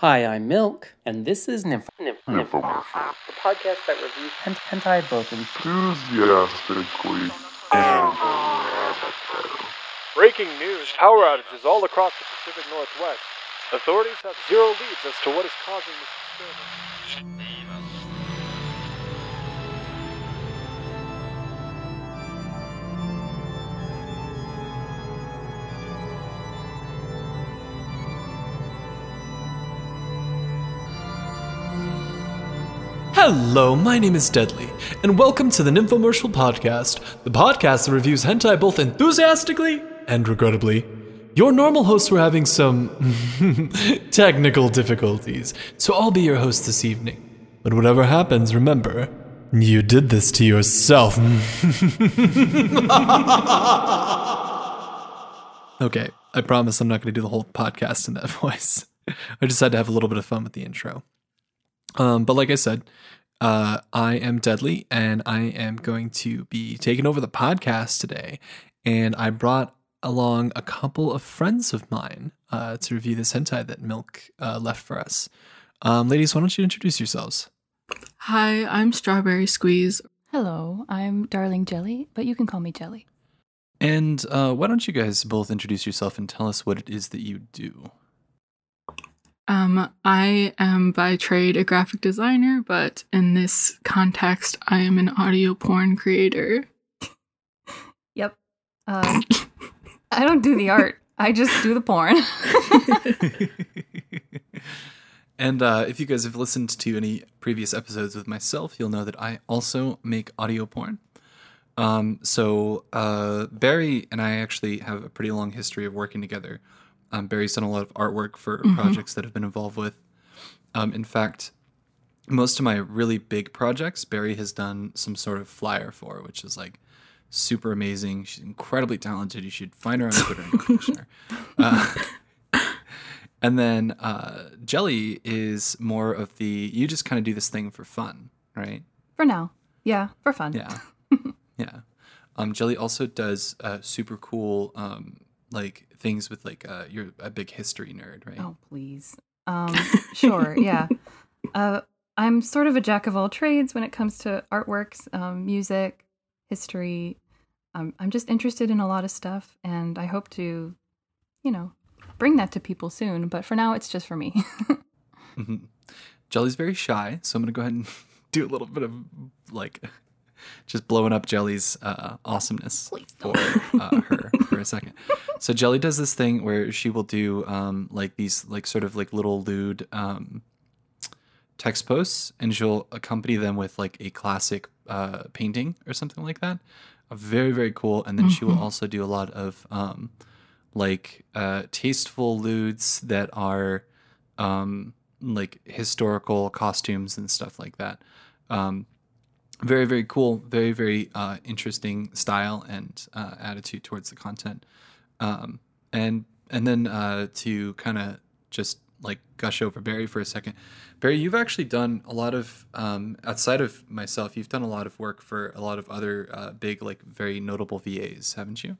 Hi, I'm Milk, and this is Nymph- Nymph- Nymphomercial, the podcast that reviews hent- hentai both enthusiastically and Breaking news power outages all across the Pacific Northwest. Authorities have zero leads as to what is causing this disturbance. Hello, my name is Deadly, and welcome to the Nymphomercial Podcast, the podcast that reviews hentai both enthusiastically and regrettably. Your normal hosts were having some technical difficulties, so I'll be your host this evening. But whatever happens, remember, you did this to yourself. okay, I promise I'm not going to do the whole podcast in that voice. I just had to have a little bit of fun with the intro. Um, but like I said, uh, I am Deadly, and I am going to be taking over the podcast today. And I brought along a couple of friends of mine uh, to review this hentai that Milk uh, left for us. Um, ladies, why don't you introduce yourselves? Hi, I'm Strawberry Squeeze. Hello, I'm Darling Jelly, but you can call me Jelly. And uh, why don't you guys both introduce yourself and tell us what it is that you do? Um, I am by trade a graphic designer, but in this context, I am an audio porn creator. Yep. Uh, I don't do the art. I just do the porn. and uh, if you guys have listened to any previous episodes with myself, you'll know that I also make audio porn. Um, so uh, Barry and I actually have a pretty long history of working together. Um, Barry's done a lot of artwork for Mhm. projects that I've been involved with. Um, in fact, most of my really big projects, Barry has done some sort of flyer for, which is like super amazing. She's incredibly talented. You should find her on Twitter and follow her. Uh, and then uh, Jelly is more of the you just kind of do this thing for fun, right? for now. Yeah, for fun. Yeah, yeah. Um, Jelly also does uh, super cool um, like things with like uh, you're a big history nerd, right? Oh, please. Um, sure, yeah. Uh, I'm sort of a jack of all trades when it comes to artworks, um, music, history. Um, I'm just interested in a lot of stuff, and I hope to, you know, bring that to people soon. But for now, it's just for me. Mhm. Jelly's very shy, so I'm gonna go ahead and do a little bit of like just blowing up Jelly's uh, awesomeness for uh, her for a second. So Jelly does this thing where she will do um, like these like sort of like little lewd um, text posts, and she'll accompany them with like a classic uh, painting or something like that. Uh, very very cool. And then she will Mhm. also do a lot of um, like uh, tasteful lewds that are um, like historical costumes and stuff like that. Um, very very cool, very very uh, interesting style and uh, attitude towards the content. Um, and and then uh, to kind of just like gush over Barry for a second. Barry, you've actually done a lot of um, outside of myself. You've done a lot of work for a lot of other uh, big, like very notable VAs, haven't you?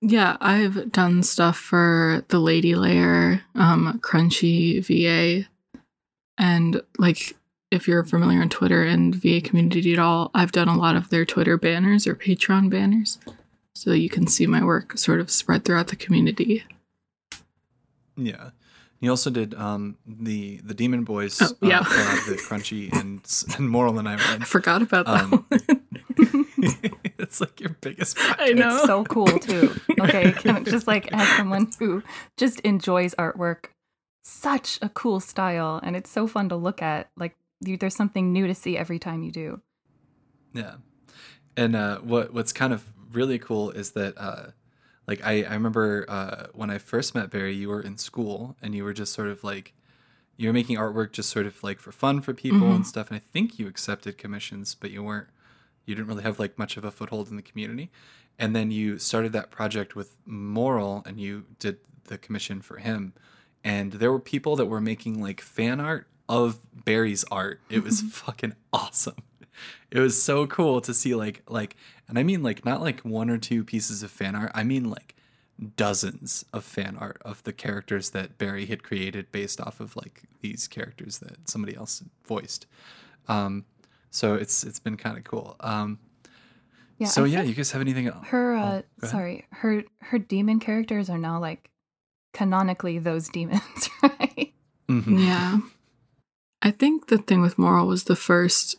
Yeah, I've done stuff for the Lady Layer, um, Crunchy VA, and like if you're familiar on Twitter and VA community at all, I've done a lot of their Twitter banners or Patreon banners, so you can see my work sort of spread throughout the community. Yeah. You also did um, the the Demon Boys, Oh, yeah. uh, collab that Crunchy and and Moral and I I forgot about that. Um, one. it's like your biggest. I know. It's so cool too. Okay, can- just like as someone who just enjoys artwork, such a cool style, and it's so fun to look at. Like you, there's something new to see every time you do. Yeah, and uh, what what's kind of really cool is that uh, like I I remember uh, when I first met Barry, you were in school and you were just sort of like you were making artwork just sort of like for fun for people and Mhm. stuff. And I think you accepted commissions, but you weren't you didn't really have like much of a foothold in the community. And then you started that project with Moral and you did the commission for him. And there were people that were making like fan art of Barry's art. It was fucking awesome. It was so cool to see like like and I mean like not like one or two pieces of fan art. I mean like dozens of fan art of the characters that Barry had created based off of like these characters that somebody else voiced. Um, so it's it's been kind of cool. Um, Yeah. so I yeah, you guys have anything else? her Oh, uh go ahead. sorry, her her demon characters are now like canonically those demons, right? Mm-hmm. Yeah. I think the thing with Moral was the first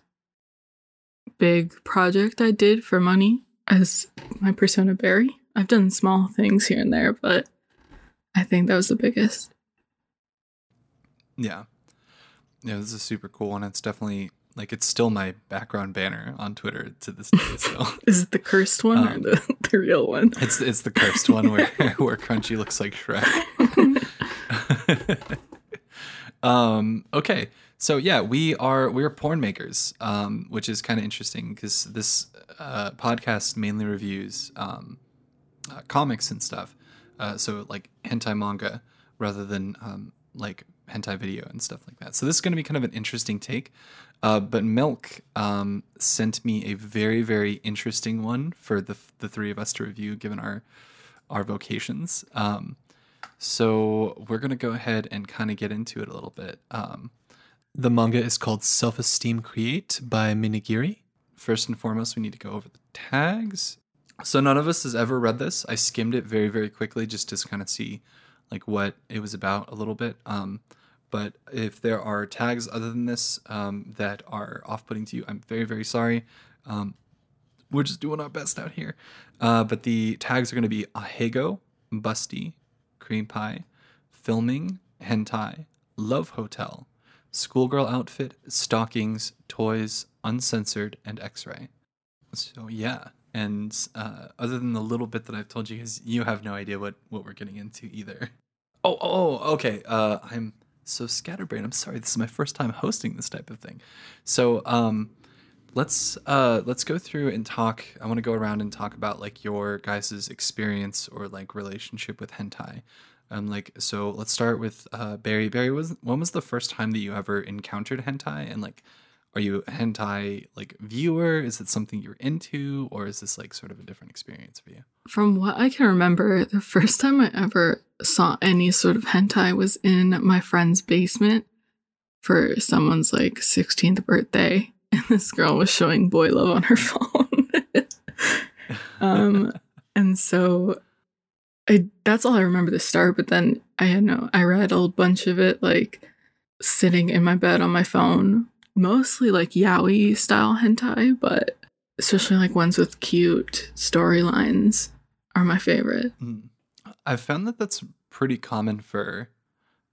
big project I did for money as my persona Barry. I've done small things here and there, but I think that was the biggest. Yeah. Yeah, this is a super cool one. It's definitely like it's still my background banner on Twitter to this day. So Is it the cursed one or Um, the, the real one? it's it's the cursed one where where Crunchy looks like Shrek. um okay. So yeah, we are we're porn makers, um, which is kind of interesting because this uh, podcast mainly reviews um, uh, comics and stuff. Uh, so like hentai manga rather than um, like hentai video and stuff like that. So this is going to be kind of an interesting take. Uh, but Milk um, sent me a very very interesting one for the the three of us to review, given our our vocations. Um, so we're gonna go ahead and kind of get into it a little bit. Um, the manga is called Self Esteem Create by Minigiri. First and foremost, we need to go over the tags. So none of us has ever read this. I skimmed it very, very quickly just to kind of see like what it was about a little bit. Um, but if there are tags other than this um, that are off-putting to you, I'm very, very sorry. Um, we're just doing our best out here. Uh, but the tags are going to be ahegao, busty, cream pie, filming, hentai, love hotel, schoolgirl outfit, stockings, toys, uncensored, and X-ray. So yeah, and uh, other than the little bit that I've told you guys, you have no idea what what we're getting into either. Oh, oh, oh, okay. Uh, I'm so scatterbrained. I'm sorry. This is my first time hosting this type of thing. So um, let's uh let's go through and talk. I want to go around and talk about like your guys' experience or like relationship with hentai. Um, like so, let's start with uh, Barry. Barry, was when was the first time that you ever encountered hentai? And like, are you a hentai like viewer? Is it something you're into, or is this like sort of a different experience for you? From what I can remember, the first time I ever saw any sort of hentai was in my friend's basement for someone's like 16th birthday. And this girl was showing boy love on her phone. um, and so I that's all I remember the start, but then I had no I read a bunch of it like sitting in my bed on my phone, mostly like yaoi style hentai, but especially like ones with cute storylines are my favorite. Mm. I've found that that's pretty common for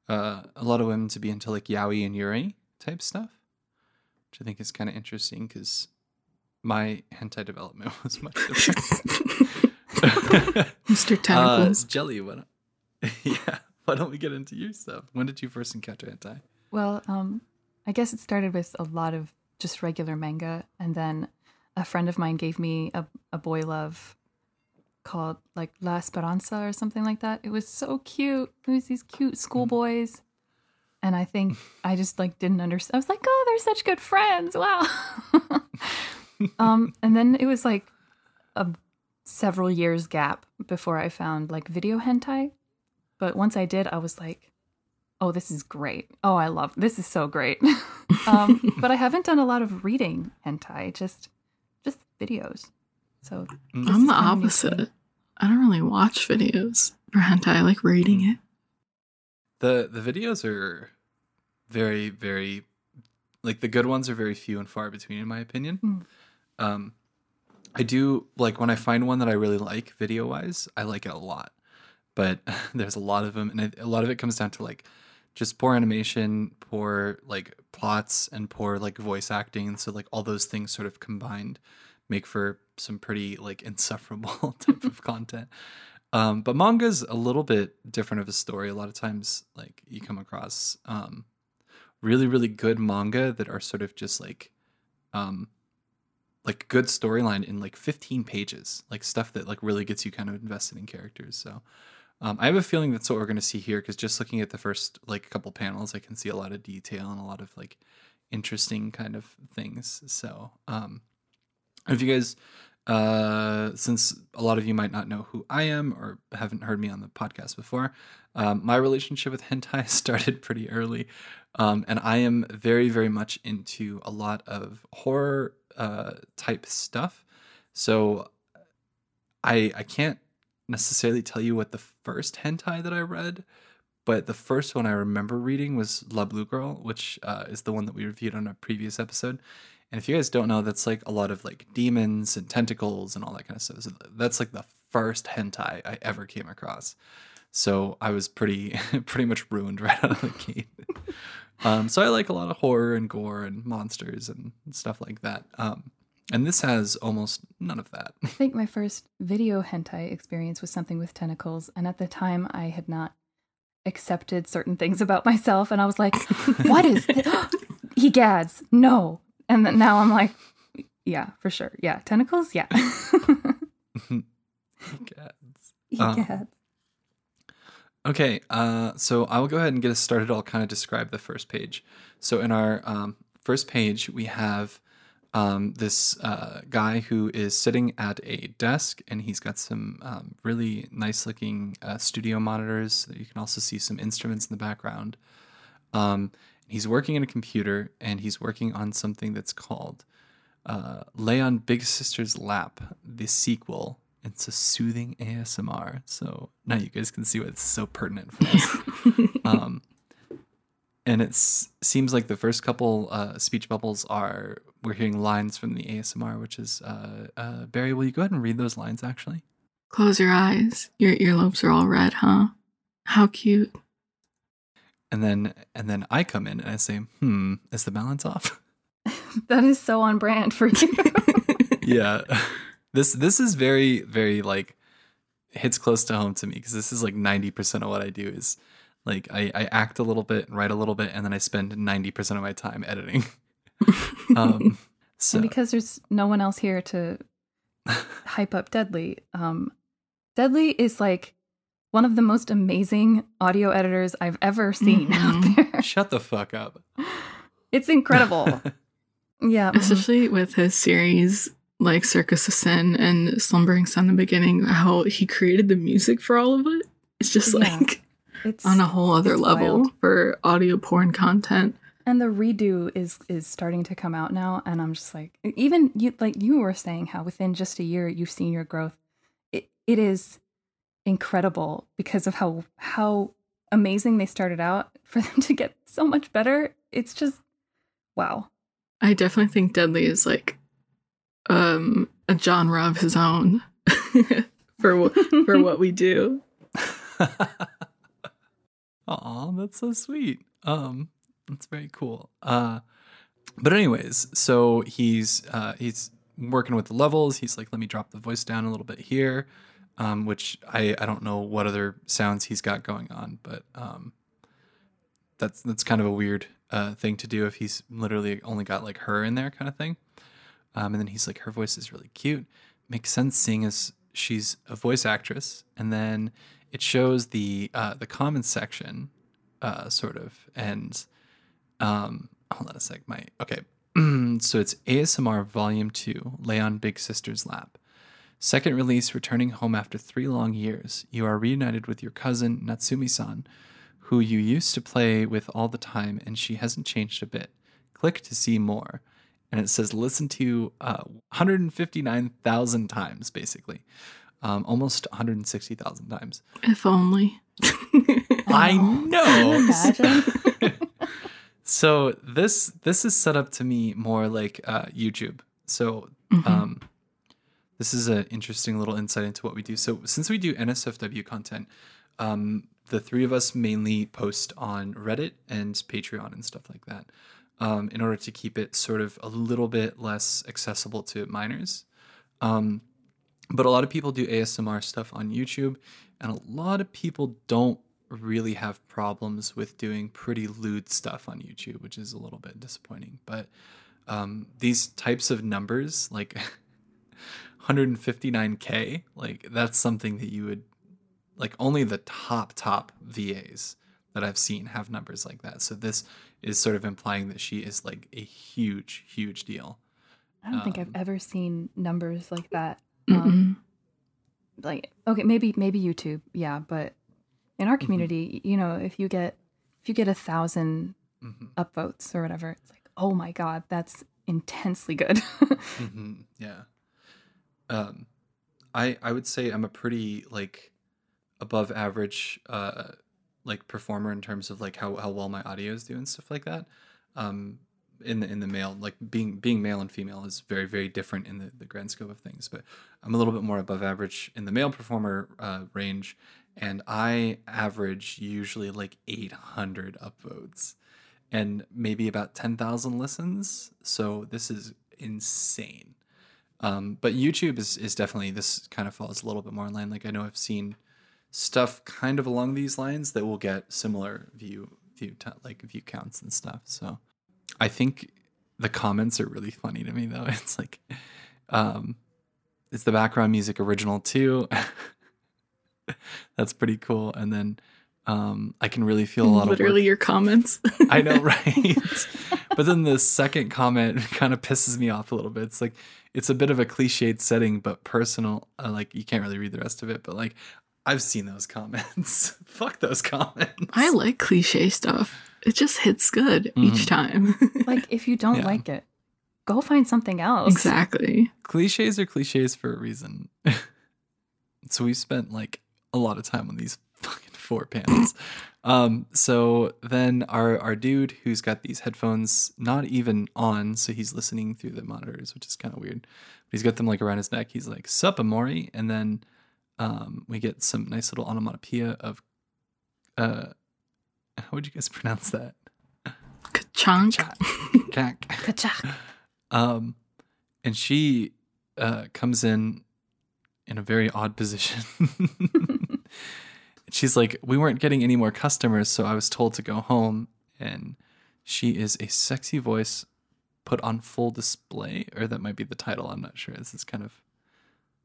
uh, a lot of women to be into like yaoi and yuri type stuff, which I think is kind of interesting because my hentai development was much different. Mr. uh, Tentacles. Jelly, why don't, yeah, why don't we get into your stuff? When did you first encounter hentai? Well, um, I guess it started with a lot of just regular manga, and then a friend of mine gave me a, a boy love called like La Esperanza or something like that. It was so cute. It was these cute schoolboys. And I think I just like didn't understand. I was like, oh, they're such good friends. Wow. um, and then it was like a several years gap before I found like video hentai. But once I did, I was like, oh, this is great. Oh, I love this is so great. um, but I haven't done a lot of reading hentai, just just videos. So. I'm the kinda new to me. opposite. I don't really watch videos for hentai. I like reading it. The the videos are very very like the good ones are very few and far between in my opinion. Mm. Um I do like when I find one that I really like video wise, I like it a lot. But there's a lot of them and a lot of it comes down to like just poor animation, poor like plots and poor like voice acting so like all those things sort of combined make for some pretty like insufferable type of content. Um, but manga's a little bit different of a story. A lot of times, like you come across um, really, really good manga that are sort of just like, um, like good storyline in like 15 pages, like stuff that like really gets you kind of invested in characters. So, um, I have a feeling that's what we're going to see here because just looking at the first like couple panels, I can see a lot of detail and a lot of like interesting kind of things. So, um, if you guys uh, since a lot of you might not know who I am or haven't heard me on the podcast before, um, my relationship with hentai started pretty early. Um, and I am very, very much into a lot of horror uh, type stuff. So I I can't necessarily tell you what the first hentai that I read, but the first one I remember reading was La Blue Girl, which uh, is the one that we reviewed on a previous episode. And if you guys don't know, that's like a lot of like demons and tentacles and all that kind of stuff. So that's like the first hentai I ever came across. So I was pretty pretty much ruined right out of the gate. um, so I like a lot of horror and gore and monsters and stuff like that. Um, and this has almost none of that. I think my first video hentai experience was something with tentacles, and at the time I had not accepted certain things about myself, and I was like, "What is this? he gads. No!" And then now I'm like, "Yeah, for sure. Yeah, tentacles. Yeah." Cats. Egads. Um, Okay, uh, so I will go ahead and get us started. I'll kind of describe the first page. So in our um, first page, we have um, this uh, guy who is sitting at a desk, and he's got some um, really nice looking uh, studio monitors. You can also see some instruments in the background. Um, he's working in a computer, and he's working on something that's called uh, Lay on Big Sister's Lap, the sequel. It's a soothing ASMR. So now you guys can see why it's so pertinent for this. um, and it seems like the first couple uh, speech bubbles are we're hearing lines from the ASMR, which is uh, uh, Barry. Will you go ahead and read those lines? Actually, Close your eyes. Your earlobes are all red, huh? How cute. and then and then I come in and I say, "Hmm, is the balance off?" that is so on brand for you. yeah, this this is very very like hits close to home to me because this is like ninety percent of what I do is like I, I act a little bit, and write a little bit, and then I spend ninety percent of my time editing. um, so And because there's no one else here to hype up Deadly, um, Deadly is like one of the most amazing audio editors I've ever seen out there. shut the fuck up. It's incredible. yeah. Especially with his series like Circus of Sin and Slumbering Sun in the beginning, how he created the music for all of it. It's just Yeah. like It's on a whole other level wild. for audio porn content. and the redo is is starting to come out now and i'm just like even you like you were saying how within just a year you've seen your growth it, it is incredible because of how how amazing they started out for them to get so much better it's just wow I definitely think Deadly is like um a genre of his own for for what we do. Aw, that's so sweet. Um, that's very cool. Uh, but anyways, so he's uh, he's working with the levels. He's like, let me drop the voice down a little bit here, um, which I I don't know what other sounds he's got going on, but um, that's that's kind of a weird uh, thing to do if he's literally only got like her in there kind of thing. Um, and then he's like, her voice is really cute. Makes sense seeing as she's a voice actress. And then it shows the uh, the comments section, uh, sort of, and um, hold on a sec. My okay. so it's ASMR Volume Two, Lay on Big Sister's Lap. Second release, returning home after three long years. You are reunited with your cousin Natsumi-san, who you used to play with all the time, and she hasn't changed a bit. Click to see more. And it says listen to uh, 159,000 times, basically. Um, almost 160,000 times. If only. I know. So this this is set up to me more like uh, YouTube. So Mhm. um, this is an interesting little insight into what we do. So since we do NSFW content, um, the three of us mainly post on Reddit and Patreon and stuff like that, um, in order to keep it sort of a little bit less accessible to minors. Um, but a lot of people do ASMR stuff on YouTube, and a lot of people don't really have problems with doing pretty lewd stuff on YouTube, which is a little bit disappointing. But um, these types of numbers, like 159k, like that's something that you would like only the top top VAs that I've seen have numbers like that. So this is sort of implying that she is like a huge, huge deal. I don't think I've Um, ever seen numbers like that. Um, like okay, maybe maybe YouTube, yeah, but in Mm-hmm. our community, you know, if you get if you get a thousand mhm, upvotes or whatever, it's like, oh my god, that's intensely good. mhm, yeah. Um, I I would say I'm a pretty like above average uh like performer in terms of like how how well my audios do and stuff like that. Um, in the in the male like being being male and female is very very different in the the grand scope of things. But I'm a little bit more above average in the male performer uh, range, and I average usually like 800 upvotes and maybe about 10,000 listens. So this is insane. Um, but YouTube is, is definitely, this kind of falls a little bit more in line. Like I know I've seen stuff kind of along these lines that will get similar view, view, t- like view counts and stuff. So I think the comments are really funny to me though. It's like, um, it's the background music original too. That's pretty cool. And then, um, I can really feel a lot of Literally your comments. I know, right? but then the second comment kind of pisses me off a little bit. It's like it's a bit of a cliched setting, but personal. Uh, like you can't really read the rest of it, but like I've seen those comments. Fuck those comments. I like cliche stuff. It just hits good each time. like if you don't Yeah. like it, go find something else. exactly. cliches are cliches for a reason. so we spent like a lot of time on these fucking four panels. Um, so then our our dude who's got these headphones not even on, so he's listening through the monitors, which is kind of weird. But he's got them like around his neck. He's like, "Sup, Amori," and then um, we get some nice little onomatopoeia of uh, how would you guys pronounce that? Ka-chunk. Cack. Kachak. Um, and she uh, comes in in a very odd position. She's like, We weren't getting any more customers, so I was told to go home. And she is a sexy voice put on full display, or that might be the title. I'm not sure. This is kind of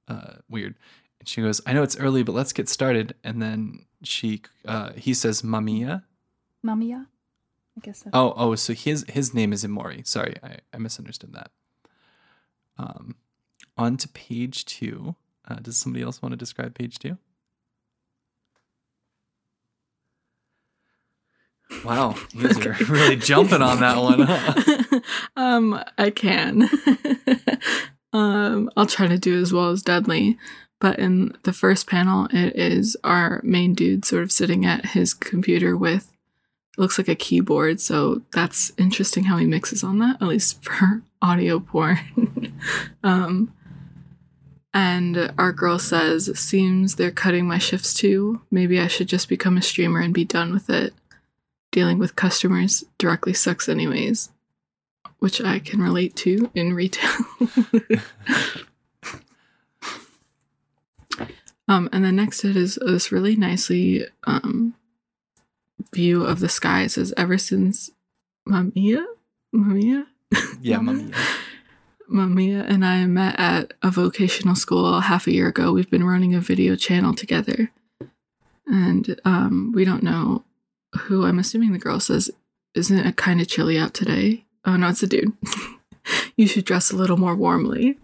uh, weird. And she goes, I know it's early, but let's get started. And then she, uh, he says, Mamiya. Mamiya? I guess that's Oh, oh, so his his name is Imori. Sorry, I, I misunderstood that. Um, on to page two. Uh, does somebody else want to describe page two? Wow, you guys are really jumping on that one. Huh? um, I can. um, I'll try to do as well as Deadly. But in the first panel, it is our main dude sort of sitting at his computer with it looks like a keyboard. So that's interesting how he mixes on that, at least for audio porn. um, and our girl says, Seems they're cutting my shifts too. Maybe I should just become a streamer and be done with it. Dealing with customers directly sucks, anyways which I can relate to in retail. um, and then next it is this really nicely um, view of the sky. It says, ever since Mamiya, Mamiya, yeah, mummy. Mamiya and I met at a vocational school half a year ago. We've been running a video channel together. And um, we don't know who I'm assuming the girl says, Isn't it kind of chilly out today? Oh, no, it's a dude. you should dress a little more warmly.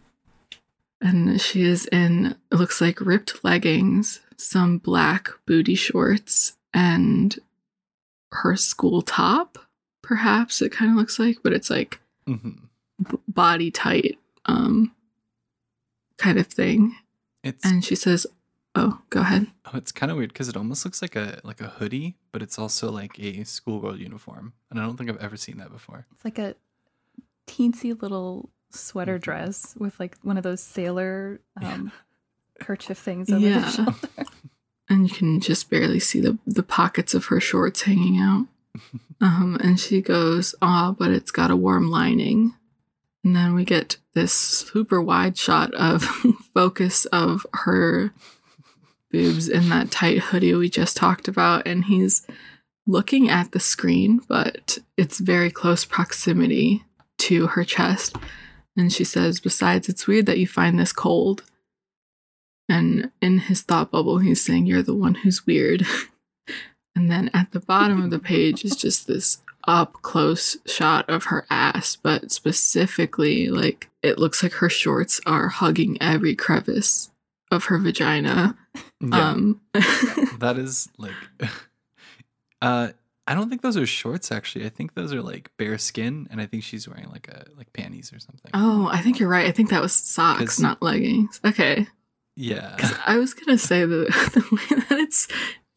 And she is in, it looks like ripped leggings, some black booty shorts, and her school top, perhaps it kind of looks like, but it's like hmm b- body tight um kind of thing. It's and she says oh go ahead. Oh, it's kind of weird because it almost looks like a like a hoodie, but it's also like a schoolgirl uniform, and I don't think I've ever seen that before. It's like a teensy little sweater Mhm. dress with like one of those sailor um, kerchief things over Yeah. the shoulder. and you can just barely see the the pockets of her shorts hanging out um and she goes ah but it's got a warm lining and then we get this super wide shot of focus of her boobs in that tight hoodie we just talked about and he's looking at the screen but it's very close proximity to her chest and she says besides it's weird that you find this cold. And in his thought bubble he's saying you're the one who's weird. And then at the bottom of the page is just this up close shot of her ass, but specifically, like, it looks like her shorts are hugging every crevice of her vagina. Yeah, Um, that is like, uh, I don't think those are shorts. Actually, I think those are like bare skin, and I think she's wearing like a like panties or something. oh, I think you're right. I think that was socks, not leggings. Okay. Yeah. I was gonna say the the way that it's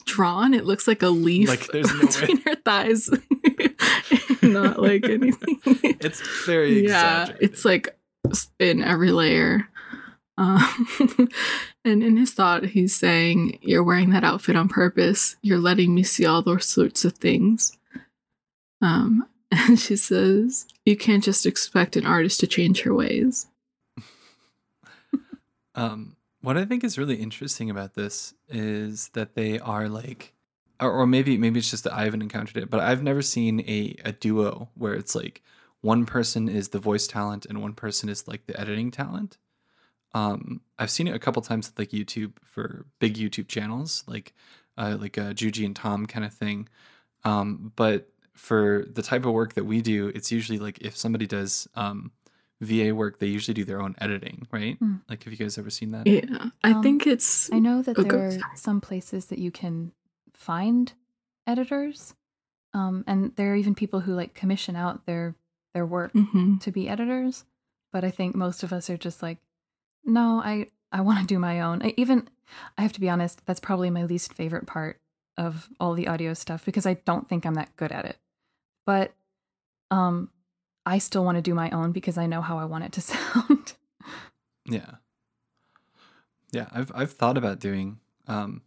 drawn, it looks like a leaf Like, there's no between her thighs, not like anything. it's very yeah, exaggerated. it's like in every layer. Um, and in his thought, he's saying, "You're wearing that outfit on purpose. You're letting me see all those sorts of things." Um, and she says, "You can't just expect an artist to change her ways." Um, what I think is really interesting about this is that they are like, or, or maybe maybe it's just that I haven't encountered it, but I've never seen a a duo where it's like one person is the voice talent and one person is like the editing talent. Um, I've seen it a couple times with like YouTube for big YouTube channels, like uh, like a Juji and Tom kind of thing. Um, but for the type of work that we do, it's usually like if somebody does um, VA work, they usually do their own editing, right? Hmm. Like, have you guys ever seen that? Yeah, I Um, think it's. I know that go- there are some places that you can find editors, um, and there are even people who like commission out their their work Mhm. to be editors. But I think most of us are just like, no, I I want to do my own. I, even I have to be honest, that's probably my least favorite part of all the audio stuff because I don't think I'm that good at it. But um, I still want to do my own because I know how I want it to sound. Yeah. Yeah, I've I've thought about doing um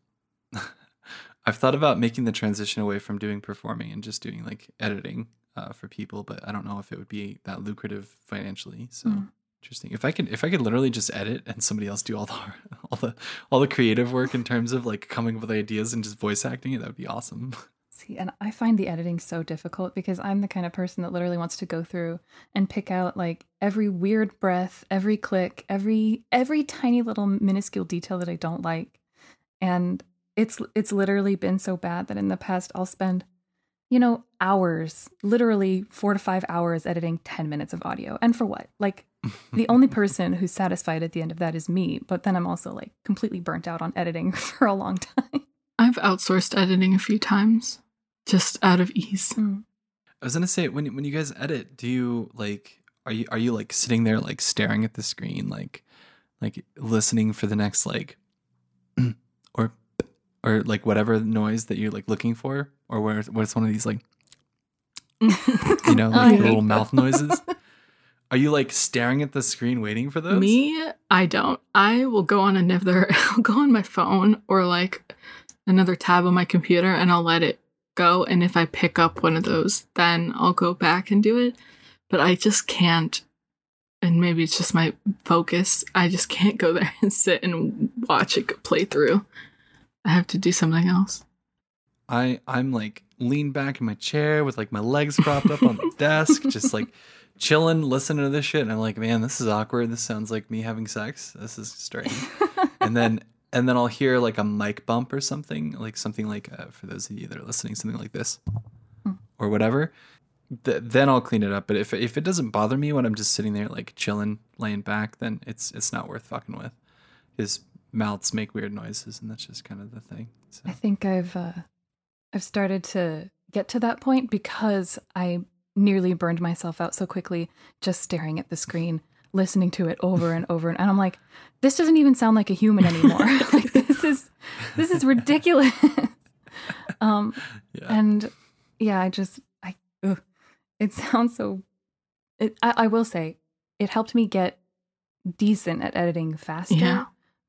I've thought about making the transition away from doing performing and just doing like editing uh, for people, but I don't know if it would be that lucrative financially. So Mm. Interesting. If I could if I could literally just edit and somebody else do all the all the all the creative work in terms of like coming up with ideas and just voice acting it, that would be awesome. See, and I find the editing so difficult because I'm the kind of person that literally wants to go through and pick out like every weird breath, every click, every every tiny little minuscule detail that I don't like. And it's it's literally been so bad that in the past I'll spend you know hours, literally 4 to 5 hours editing 10 minutes of audio. And for what? Like the only person who's satisfied at the end of that is me, but then I'm also like completely burnt out on editing for a long time. I've outsourced editing a few times, just out of ease. Mm. I was gonna say when when you guys edit, do you like are you are you like sitting there like staring at the screen like like listening for the next like or or like whatever noise that you're like looking for or where what's one of these like you know like hate little mouth noises? Are you like staring at the screen waiting for those? Me, I don't. I will go on another, I'll go on my phone or like another tab on my computer and I'll let it go. And if I pick up one of those, then I'll go back and do it. But I just can't. And maybe it's just my focus. I just can't go there and sit and watch it play through. I have to do something else. I I'm like leaned back in my chair with like my legs propped up on the desk, just like chilling, listening to this shit, and I'm like, man, this is awkward. This sounds like me having sex. This is strange. and then and then I'll hear like a mic bump or something, like something like uh, for those of you that are listening, something like this Hmm. or whatever. Th- then I'll clean it up. But if if it doesn't bother me when I'm just sitting there like chilling, laying back, then it's it's not worth fucking with. His mouths make weird noises, and that's just kind of the thing. So. I think I've uh, I've started to get to that point because I nearly burned myself out so quickly just staring at the screen, listening to it over and over, and I'm like, this doesn't even sound like a human anymore. like this is this is ridiculous. um, Yeah. and yeah, I just I ugh, it sounds so. It, I, I will say, it helped me get decent at editing faster. Yeah.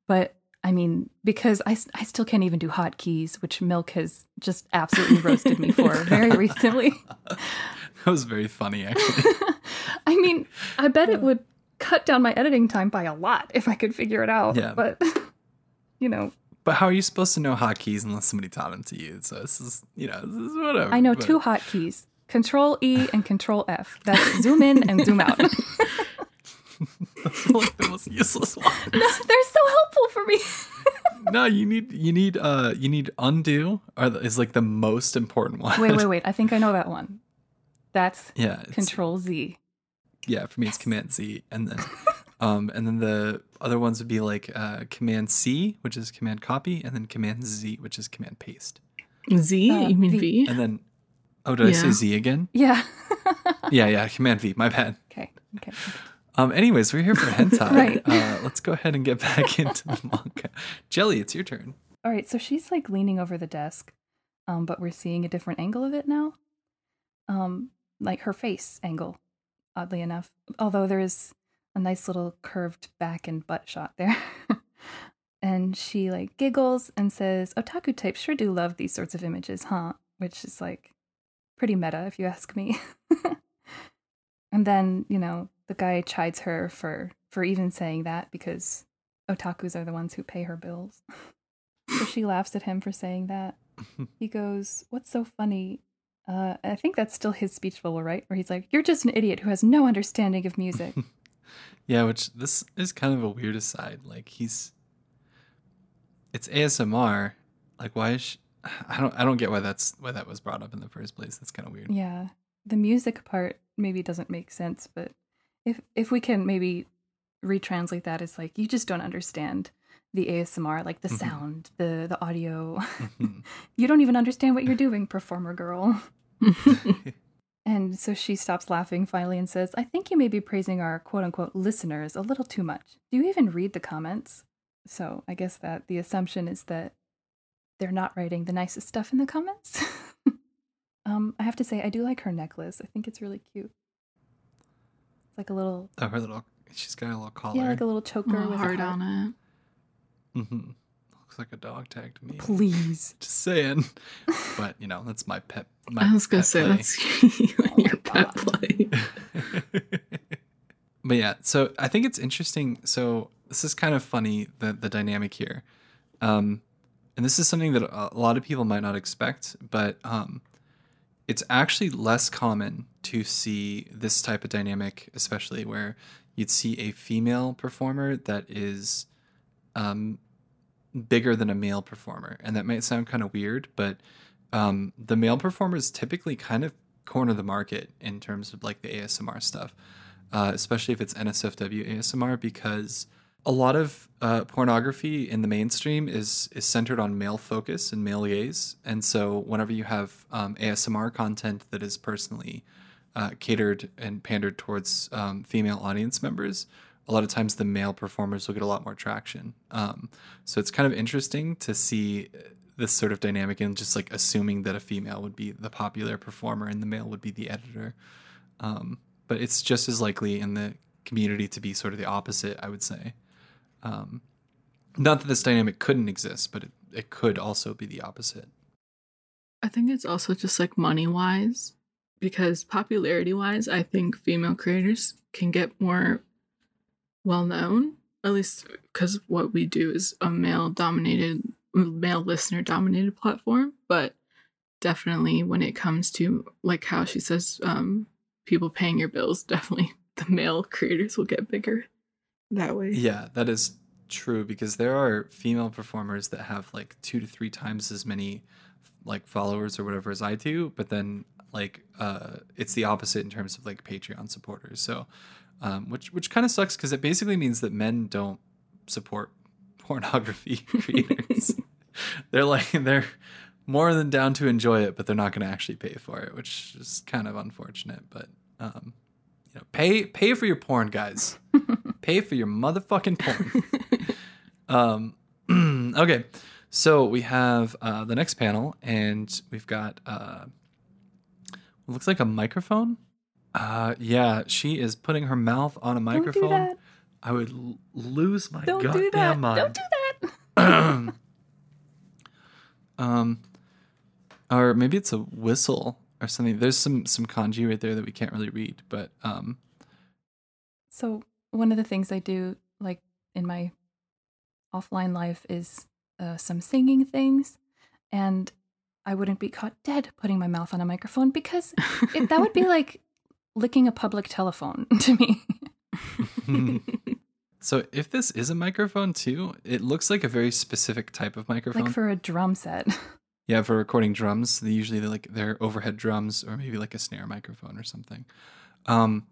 But I mean, because I, I still can't even do hotkeys, which Milk has just absolutely roasted me for very recently. That was very funny, actually. I mean, I bet it would cut down my editing time by a lot if I could figure it out. Yeah. But, you know, But how are you supposed to know hotkeys unless somebody taught them to you? So this is, you know, this is whatever. I know but- two hotkeys Control E and Control F. That's zoom in and zoom out. Like the most useless ones. They're so helpful for me. no, you need you need uh you need undo the- is like the most important one. wait, wait, wait. I think I know that one. That's Yeah. Control Z. Yeah, for me it's Command Z, and then um, and then the other ones would be like uh, Command C, which is Command Copy, and then Command Z, which is Command Paste, Z? Uh, you mean V. V? and then oh, did I say Z again? Yeah. Yeah, yeah, Command V. My bad. okay. Okay. Um, anyways, we're here for hentai. Right. Uh, let's go ahead and get back into the manga. Jelly, it's your turn. All right. So she's like leaning over the desk, um, but we're seeing a different angle of it now. Um, like her face angle, oddly enough. Although there is a nice little curved back and butt shot there. and she like giggles and says, Otaku types sure do love these sorts of images, huh? Which is like pretty meta, if you ask me. and then, you know, the guy chides her for for even saying that because otakus are the ones who pay her bills. so she laughs at him for saying that. He goes, "What's so funny?" Uh, I think that's still his speech bubble, right? Where he's like, "You're just an idiot who has no understanding of music." Yeah, which this is kind of a weird aside. Like he's, it's ASMR. Like why is she, I don't I don't get why that's why that was brought up in the first place. That's kind of weird. yeah, the music part maybe doesn't make sense, but if if we can maybe retranslate that as like you just don't understand the ASMR, like the Mhm. sound, the the audio. Mhm. you don't even understand what you're doing, performer girl. And so she stops laughing finally and says, I think you may be praising our quote unquote listeners a little too much. Do you even read the comments? So I guess that the assumption is that they're not writing the nicest stuff in the comments. um, I have to say, I do like her necklace. I think it's really cute. It's like a little, oh, her little she's got a little collar. yeah, like a little choker Oh, with hard a heart. on it. Hmm Looks like a dog tag to me. Please. Just saying. But you know, that's my pet. My I was gonna pet say play. that's your my pet God. play. but yeah, so I think it's interesting. So this is kind of funny the the dynamic here, um, and this is something that a a lot of people might not expect, but um, it's actually less common to see this type of dynamic, especially where you'd see a female performer that is um, bigger than a male performer, and that might sound kind of weird, but um, the male performers typically kind of corner the market in terms of like the ASMR stuff, uh, especially if it's NSFW ASMR, because a lot of uh, pornography in the mainstream is is centered on male focus and male gaze, and so whenever you have um, ASMR content that is personally uh, catered and pandered towards um, female audience members, a lot of times the male performers will get a lot more traction. Um, so it's kind of interesting to see this sort of dynamic and just like assuming that a female would be the popular performer and the male would be the editor. Um, but it's just as likely in the community to be sort of the opposite, I would say. Um, not that this dynamic couldn't exist, but it, it could also be the opposite. I think it's also just like money wise, because popularity wise, I think female creators can get more well known, at least because what we do is a male dominated, male listener dominated platform. But definitely when it comes to like how she says, um, people paying your bills, definitely the male creators will get bigger that way. Yeah, that is true because there are female performers that have like two to three times as many like followers or whatever as I do, but then like uh it's the opposite in terms of like Patreon supporters. So um which which kind of sucks because it basically means that men don't support pornography creators. they're like they're more than down to enjoy it, but they're not going to actually pay for it, which is kind of unfortunate. But um, you know, pay pay for your porn, guys. pay for your motherfucking porn. um, okay, so we have uh, the next panel, and we've got uh, what looks like a microphone. Uh, yeah, she is putting her mouth on a Don't do microphone. that. I would l- lose my Don't goddamn do that. mind. Don't do that. um, or maybe it's a whistle or something. There's some some kanji right there that we can't really read, but um, So one of the things I do, like in my offline life, is uh, some singing things, and I wouldn't be caught dead putting my mouth on a microphone because it, that would be like licking a public telephone to me. so if this is a microphone too, it looks like a very specific type of microphone. like for a drum set. Yeah, for recording drums, they usually they're like they're overhead drums or maybe like a snare microphone or something. Um,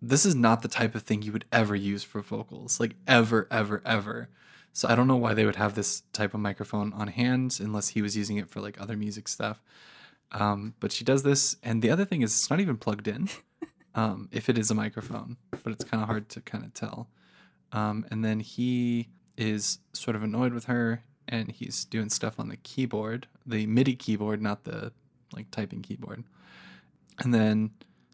this is not the type of thing you would ever use for vocals, like ever, ever, ever. So I don't know why they would have this type of microphone on hand unless he was using it for like other music stuff. Um, but she does this, and the other thing is it's not even plugged in. Um, if it is a microphone, but it's kind of hard to kind of tell. Um, and then he is sort of annoyed with her, and he's doing stuff on the keyboard, the MIDI keyboard, not the like typing keyboard. And then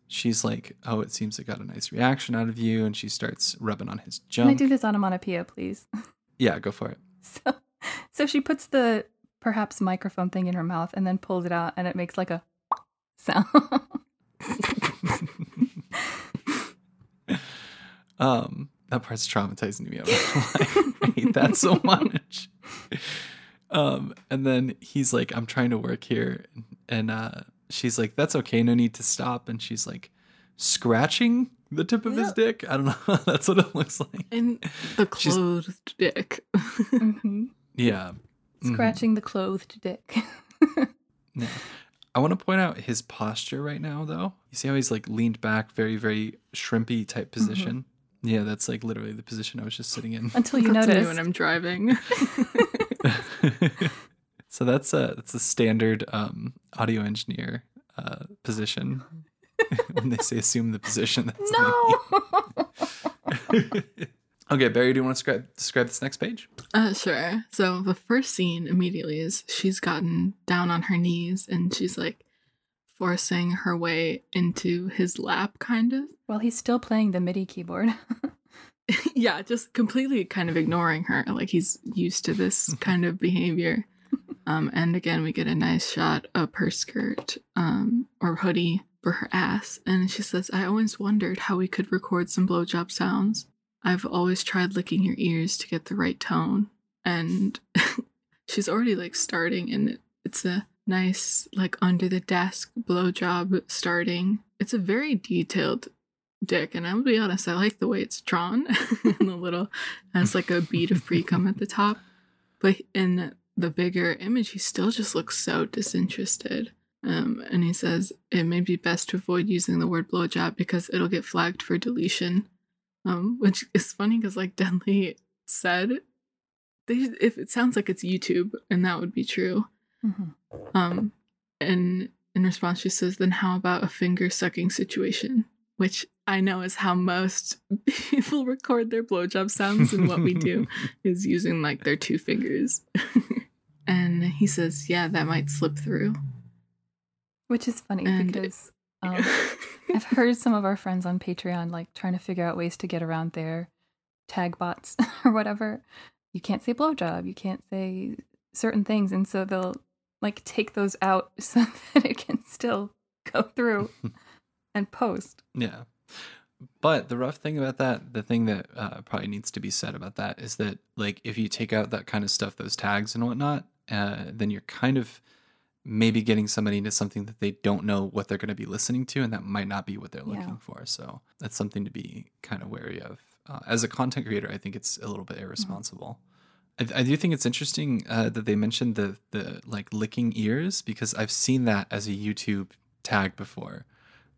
she's like, "Oh, it seems it got a nice reaction out of you," and she starts rubbing on his Can I do this onomatopoeia, please? Yeah, go for it. So, so she puts the perhaps microphone thing in her mouth and then pulls it out, and it makes like a sound. Um, that part's traumatizing to me. I'm not gonna lie. I hate that so much. Um, and then he's like, "I'm trying to work here," and uh, she's like, "That's okay, no need to stop." And she's like, scratching the tip of his dick. I don't know. That's what it looks like. And the She's- clothed dick. Mhm. Yeah. Mhm. Scratching the clothed dick. Yeah. I want to point out his posture right now, though. You see how he's like leaned back, very, very shrimpy type position. Yeah, that's like literally the position I was just sitting in. Until you That's notice. when I'm driving. so that's a that's a standard um, audio engineer uh, position. when they say assume the position, that's no. Me. okay, Barry, do you want to describe describe this next page? Uh, sure. So the first scene immediately is she's gotten down on her knees and she's like forcing her way into his lap, kind of. well, he's still playing the MIDI keyboard. yeah, just completely kind of ignoring her. Like he's used to this kind of behavior. Um, and again, we get a nice shot of her skirt um, or hoodie for her ass. And she says, I always wondered how we could record some blowjob sounds. I've always tried licking your ears to get the right tone. And she's already like starting, and it's a nice, like under the desk blowjob starting. It's a very detailed dick, and I'll be honest, I like the way it's drawn. a little has like a bead of pre cum at the top. But in the bigger image, he still just looks so disinterested. Um, and he says it may be best to avoid using the word blowjob because it'll get flagged for deletion. Um, which is funny because, like Deadly said, they if it sounds like it's YouTube, and that would be true. Mhm. Um, and in response, she says, "Then how about a finger sucking situation?" Which I know is how most people record their blowjob sounds, and what we do is using like their two fingers. and he says, "Yeah, that might slip through." Which is funny And- because um, I've heard some of our friends on Patreon like trying to figure out ways to get around their tag bots or whatever. You can't say blowjob, you can't say certain things, and so they'll like take those out so that it can still go through and post. Yeah. But the rough thing about that, the thing that uh, probably needs to be said about that is that, like, if you take out that kind of stuff, those tags and whatnot, uh, then you're kind of maybe getting somebody into something that they don't know what they're going to be listening to, and that might not be what they're Yeah. looking for. So that's something to be kind of wary of. Uh, as a content creator, I think it's a little bit irresponsible. I, I do think it's interesting uh, that they mentioned the the like licking ears because I've seen that as a YouTube tag before,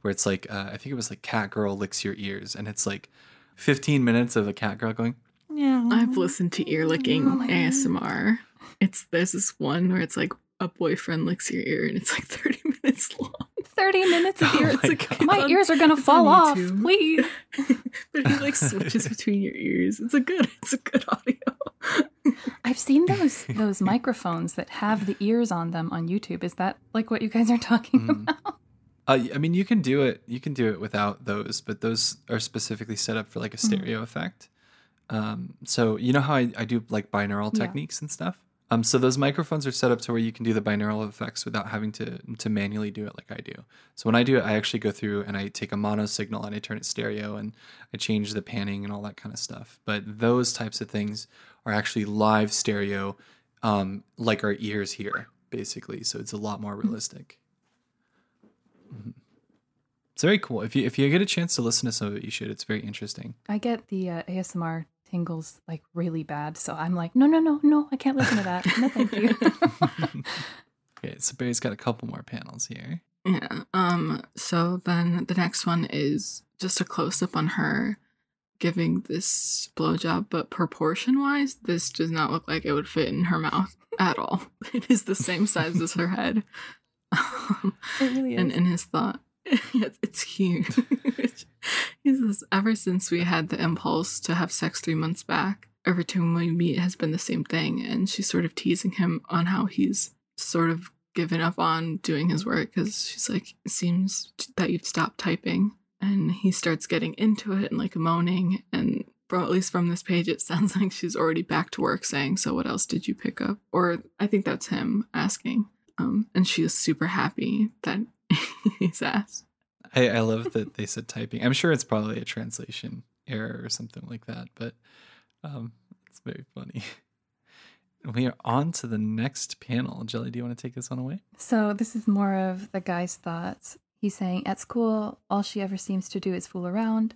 where it's like uh, I think it was like cat girl licks your ears, and it's like 15 minutes of a cat girl going. Yeah, I've listened to ear licking Oh. ASMR. It's there's this one where it's like a boyfriend licks your ear, and it's like 30 minutes long. 30 minutes of Oh ear. my It's like, God. my It's on- ears are gonna fall off, YouTube. please. but he like switches between your ears. It's a good, it's a good audio. I've seen those those microphones that have the ears on them on YouTube. Is that like what you guys are talking Mhm. about? Uh, I mean, you can do it. You can do it without those, but those are specifically set up for like a Mhm. stereo effect. Um, so you know how I, I do like binaural Yeah. techniques and stuff. Um, so those microphones are set up to where you can do the binaural effects without having to to manually do it like I do. So when I do it, I actually go through and I take a mono signal and I turn it stereo and I change the panning and all that kind of stuff. But those types of things are actually live stereo, um, like our ears here, basically. So it's a lot more realistic. Mhm. It's very cool. If you if you get a chance to listen to some of it, you should. It's very interesting. I get the uh, ASMR tingles like really bad, so I'm like, no, no, no, no, I can't listen to that. No, thank you. Okay, so Barry's got a couple more panels here. Yeah. Um. So then the next one is just a close up on her giving this blowjob, but proportion wise, this does not look like it would fit in her mouth at all. It is the same size as her head. Um, It really and in his thought, it's, it's huge. He says, ever since we had the impulse to have sex three months back, every time we meet has been the same thing. And she's sort of teasing him on how he's sort of given up on doing his work because she's like, it seems that you've stopped typing. And he starts getting into it and like moaning. And from, at least from this page, it sounds like she's already back to work saying, So what else did you pick up? Or I think that's him asking. Um, and she is super happy that he's asked. I, I love that they said typing. I'm sure it's probably a translation error or something like that, but um, it's very funny. We are on to the next panel. Jelly, do you want to take this one away? So this is more of the guy's thoughts. He's saying, At school, all she ever seems to do is fool around.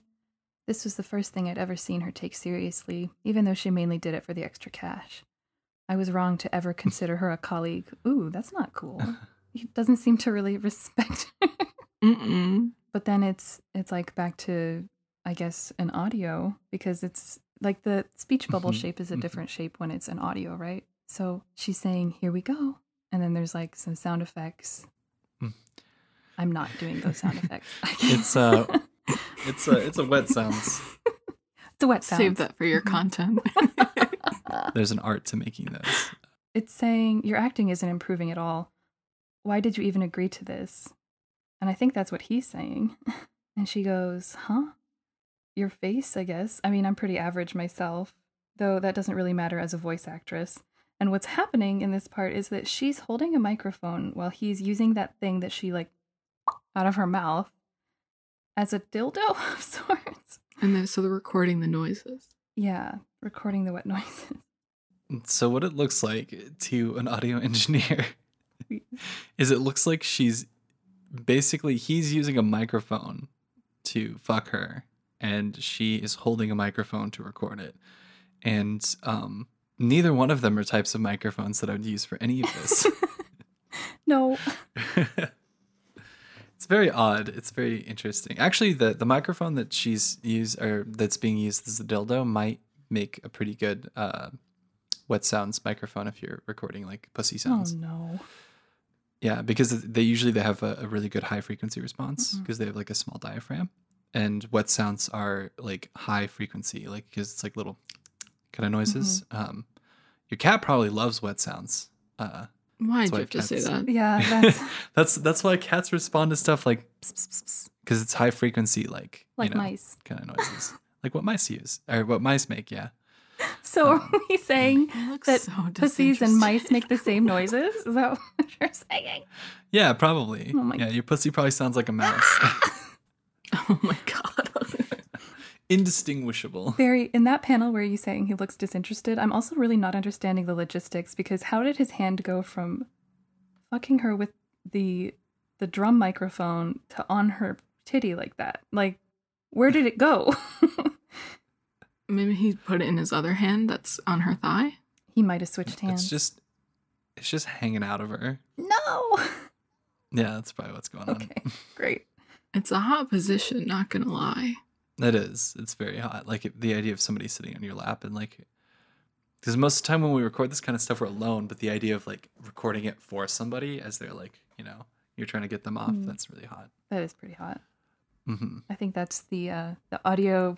This was the first thing I'd ever seen her take seriously, even though she mainly did it for the extra cash. I was wrong to ever consider her a colleague. Ooh, that's not cool. He doesn't seem to really respect her. Mm-mm. but then it's it's like back to I guess an audio because it's like the speech bubble Mhm, shape is a mhm. different shape when it's an audio, right? So she's saying, "Here we go," and then there's like some sound effects. Mm. I'm not doing those sound effects. It's, uh, It's a it's a wet sounds. it's a wet sound. Save that for your Mhm. content. There's an art to making those. It's saying your acting isn't improving at all. Why did you even agree to this? And I think that's what he's saying. And she goes, Huh? Your face, I guess. I mean, I'm pretty average myself, though that doesn't really matter as a voice actress. And what's happening in this part is that she's holding a microphone while he's using that thing that she like out of her mouth as a dildo of sorts. and then so they're recording the noises. Yeah, recording the wet noises. So what it looks like to an audio engineer is it looks like she's basically he's using a microphone to fuck her and she is holding a microphone to record it. And um neither one of them are types of microphones that I would use for any of this. no. it's very odd. It's very interesting. Actually, the the microphone that she's used or that's being used as a dildo might make a pretty good uh, wet sounds microphone if you're recording like pussy sounds. Oh sounds. no. Yeah, because they usually they have a, a really good high frequency response because they have like a small diaphragm, and wet sounds are like high frequency, like because it's like little kind of noises. Um, your cat probably loves wet sounds. Uh, Why'd why you have to say that? Yeah, that's that's that's why cats respond to stuff like because it's high frequency, like like you know, mice. kind of noises, like what mice use or what mice make. Yeah, So Um, are we saying that so pussies and mice make the same noises? Is that what you're saying? yeah, probably. Oh my- yeah, your pussy probably sounds like a mouse, Oh my god. indistinguishable. Barry, in that panel where you're saying he looks disinterested, I'm also really not understanding the logistics because how did his hand go from fucking her with the the drum microphone to on her titty like that? Like, where did it go? Maybe he put it in his other hand that's on her thigh. he might have switched hands. It's just it's just hanging out of her. no. Yeah, that's probably what's going on. Okay, great. It's a hot position, not gonna lie. It is. It's very hot. Like the idea of somebody sitting on your lap and like, because most of the time when we record this kind of stuff, we're alone. But the idea of like recording it for somebody as they're like, you know, you're trying to get them off. Mm. That's really hot. That is pretty hot. hmm I think that's the uh, the audio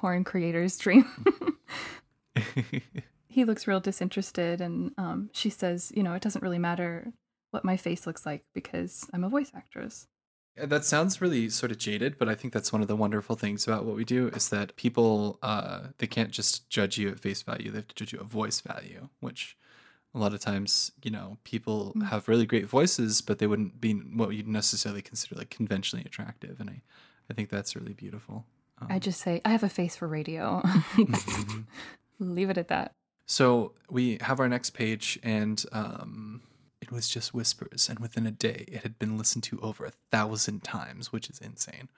porn creator's dream. he looks real disinterested and um, she says you know it doesn't really matter what my face looks like because i'm a voice actress that sounds really sort of jaded, but I think that's one of the wonderful things about what we do is that people uh, they can't just judge you at face value; they have to judge you at voice value, which a lot of times, you know, people Mm. have really great voices, but they wouldn't be what you'd necessarily consider like conventionally attractive, and I, I think that's really beautiful. I Um, just say i have a face for radio leave it at that So we have our next page, and um, it was just whispers, and within a day, it had been listened to over a thousand times, which is insane.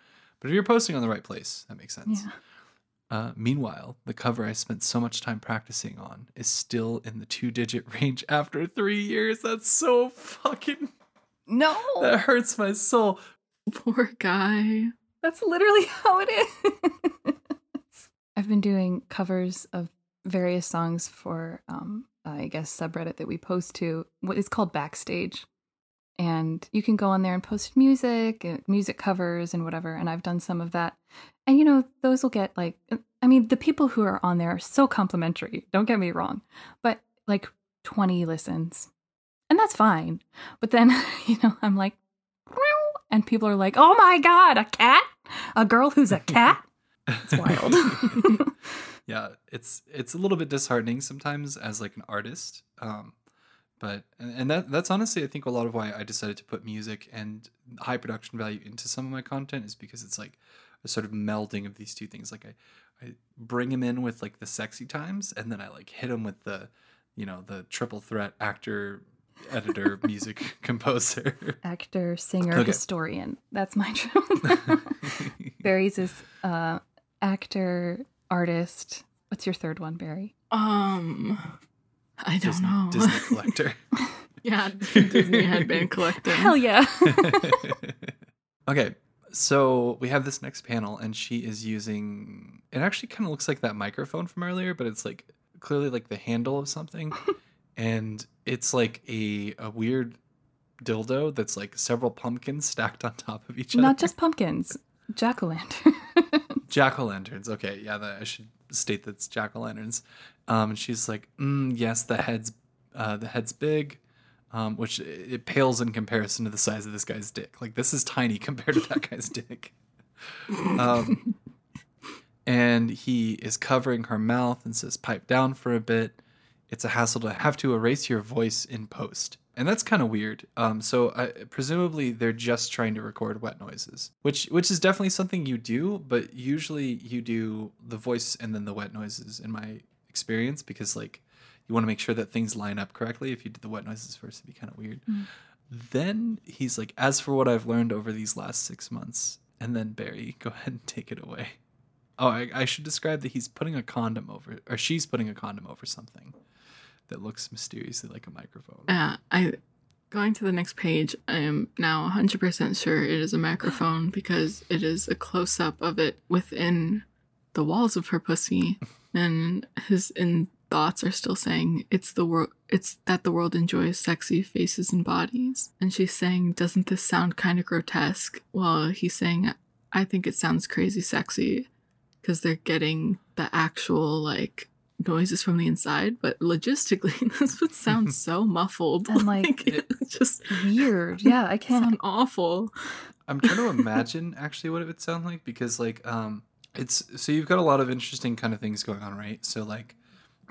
But if you're posting on the right place, that makes sense. yeah Uh, meanwhile, the cover I spent so much time practicing on is still in the two digit range after three years. That's so fucking. No, That hurts my soul. Poor guy. That's literally how it is. I've been doing covers of various songs for, um, I guess, subreddit that we post to. What is called Backstage, and you can go on there and post music, uh, music covers, and whatever. And I've done some of that, and you know, those will get like, I mean, the people who are on there are so complimentary. Don't get me wrong, but like twenty listens, and that's fine. But then, you know, I'm like, and people are like, "Oh my god, a cat? A girl who's a cat?" It's wild. yeah, it's it's a little bit disheartening sometimes as like an artist. Um, but and that that's honestly I think a lot of why I decided to put music and high production value into some of my content is because it's like a sort of melding of these two things. Like I I bring him in with like the sexy times, and then I like hit him with the you know the triple threat actor, editor, music composer. Actor, singer, Okay. historian. That's my job. Barry's is uh, actor, artist. What's your third one, Barry? Um, I don't Disney, know. Disney collector. yeah, Disney headband collecting. Hell yeah. okay, so we have this next panel, and she is using. It actually kind of looks like that microphone from earlier, but it's like clearly like the handle of something, and it's like a a weird dildo that's like several pumpkins stacked on top of each other. Not just pumpkins, jack o' lanterns. jack o' lanterns. Okay, yeah, that, I should state that's jack o' lanterns. Um, and she's like, mm, yes, the head's uh, the head's big, um, which it it pales in comparison to the size of this guy's dick. Like this is tiny compared to that guy's dick. Um, and he is covering her mouth and says, "Pipe down for a bit." It's a hassle to have to erase your voice in post. And that's kind of weird. Um, so I, presumably they're just trying to record wet noises, which which is definitely something you do, but usually you do the voice and then the wet noises in my experience because like you want to make sure that things line up correctly. If you did the wet noises first, it'd be kind of weird. Then he's like, as for what I've learned over these last six months, and then Barry, go ahead and take it away. Oh, I, I should describe that he's putting a condom over, or she's putting a condom over something that looks mysteriously like a microphone. Yeah, I going to the next page. I am now 100% sure it is a microphone because it is a close up of it within the walls of her pussy, and his in thoughts are still saying it's the world. It's that the world enjoys sexy faces and bodies, and she's saying, "Doesn't this sound kind of grotesque?" Well, he's saying, "I think it sounds crazy sexy." Because they're getting the actual like noises from the inside, but logistically, this would sound so muffled. And, like, it's just Weird. Yeah, I can't. sound awful. I'm trying to imagine actually what it would sound like because like um it's so you've got a lot of interesting kind of things going on, right? So like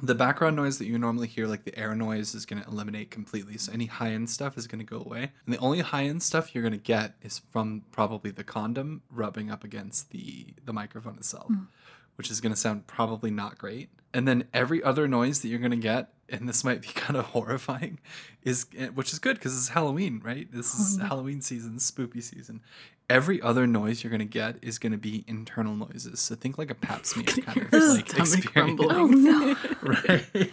the background noise that you normally hear, like the air noise, is going to eliminate completely. So any high end stuff is going to go away, and the only high end stuff you're going to get is from probably the condom rubbing up against the the microphone itself, which is going to sound probably not great. And then every other noise that you're going to get, and this might be kind of horrifying, is eh, which is good because it's Halloween, right? This is Halloween season, spoopy season. Every other noise you're going to get is going to be internal noises. So think like a pap smear kind of like Stomach experience. Oh rumbling. no. right?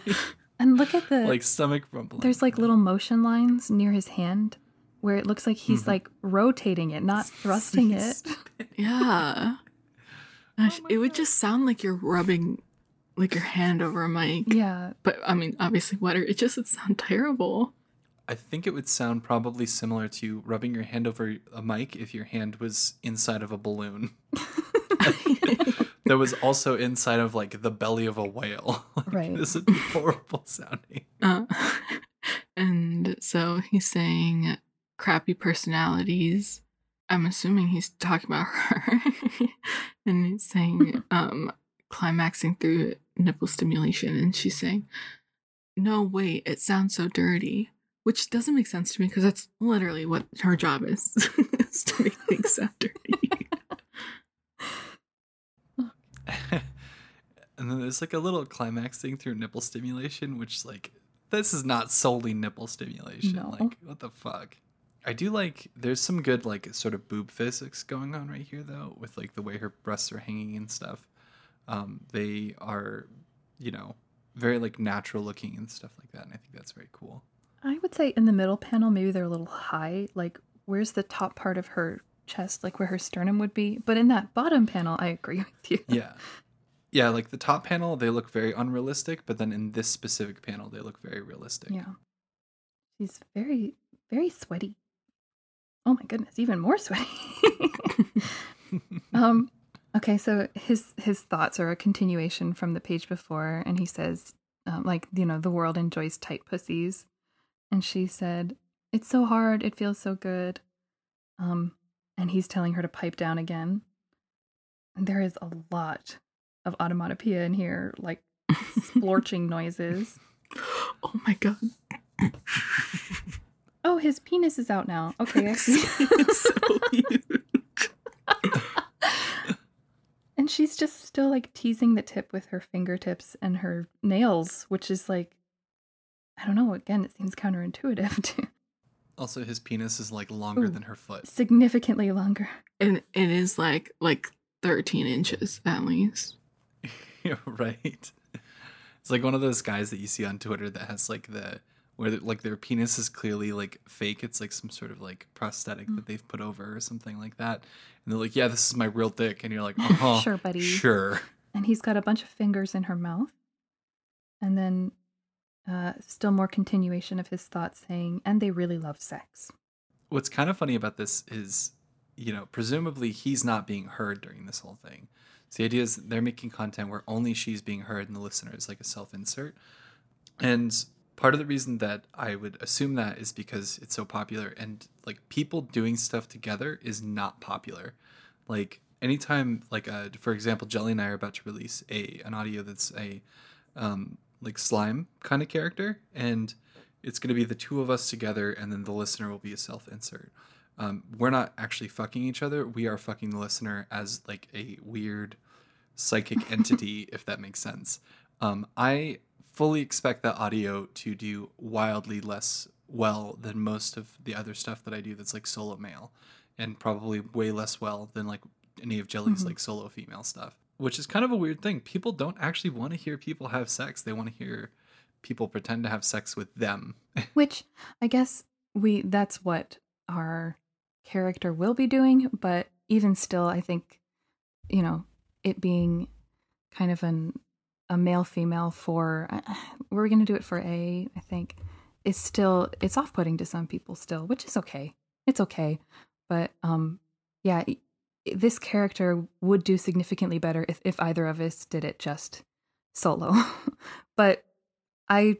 And look at the like stomach rumbling. there's like little motion lines near his hand where it looks like he's Mm-hmm. like rotating it, not thrusting it. Yeah. Gosh, it would just sound like you're rubbing like your hand over a mic. Yeah. But I mean, obviously water. It just would sound terrible. I think it would sound probably similar to rubbing your hand over a mic if your hand was inside of a balloon. that was also inside of like the belly of a whale. Like, Right. This would be horrible sounding. Uh, and so he's saying crappy personalities. I'm assuming he's talking about her. And he's saying um climaxing through nipple stimulation and she's saying no wait it sounds so dirty which doesn't make sense to me because that's literally what her job is is to make things sound dirty and then there's like a little climaxing through nipple stimulation, which like this is not solely nipple stimulation. No. Like what the fuck? I do like there's some good like sort of boob physics going on right here though, with like the way her breasts are hanging and stuff. Um, they are, you know, very like natural looking and stuff like that, and I think that's very cool. I would say in the middle panel, maybe they're a little high. Like, where's the top part of her chest, like where her sternum would be? But in that bottom panel, I agree with you. Yeah. Yeah, like the top panel, they look very unrealistic, but then in this specific panel, they look very realistic. Yeah. She's very, very sweaty. Oh my goodness, even more sweaty. um, okay, so his his thoughts are a continuation from the page before, and he says, um, like, you know, the world enjoys tight pussies, and she said, "It's so hard. It feels so good." Um, and he's telling her to pipe down again. And there is a lot of automatopoeia in here, like splorching noises. Oh my god. Oh, his penis is out now. Okay, I see. it's so huge. and she's just still like teasing the tip with her fingertips and her nails, which is like, I don't know. Again, it seems counterintuitive to Also, his penis is like longer Ooh. than her foot. significantly longer. And it is like like 13 inches at least. Yeah, right. It's like one of those guys that you see on Twitter that has like the where like their penis is clearly like fake. It's like some sort of like prosthetic Mm. that they've put over or something like that. And they're like, "Yeah, this is my real dick," and you're like, "Uh-huh, Sure, buddy. sure." And he's got a bunch of fingers in her mouth. And then uh, still more continuation of his thoughts saying, and they really love sex. What's kind of funny about this is, you know, presumably he's not being heard during this whole thing. So the idea is they're making content where only she's being heard and the listener is like a self insert. And part of the reason that I would assume that is because it's so popular and like people doing stuff together is not popular. Like anytime like uh for example Jelly and I are about to release a an audio that's a um like slime kind of character and it's going to be the two of us together and then the listener will be a self insert. Um, we're not actually fucking each other. We are fucking the listener as like a weird psychic entity, if that makes sense. Um, I fully expect that audio to do wildly less well than most of the other stuff that I do that's like solo male, and probably way less well than like any of Jelly's Mhm. like solo female stuff. Which is kind of a weird thing. People don't actually want to hear people have sex. They want to hear people pretend to have sex with them. Which I guess we that's what our character will be doing, but even still I think you know, it being kind of an a male female for uh, we're going to do it for A, I think. Is still it's off-putting to some people still, which is okay. It's okay. But um yeah, this character would do significantly better if, if either of us did it just solo. but I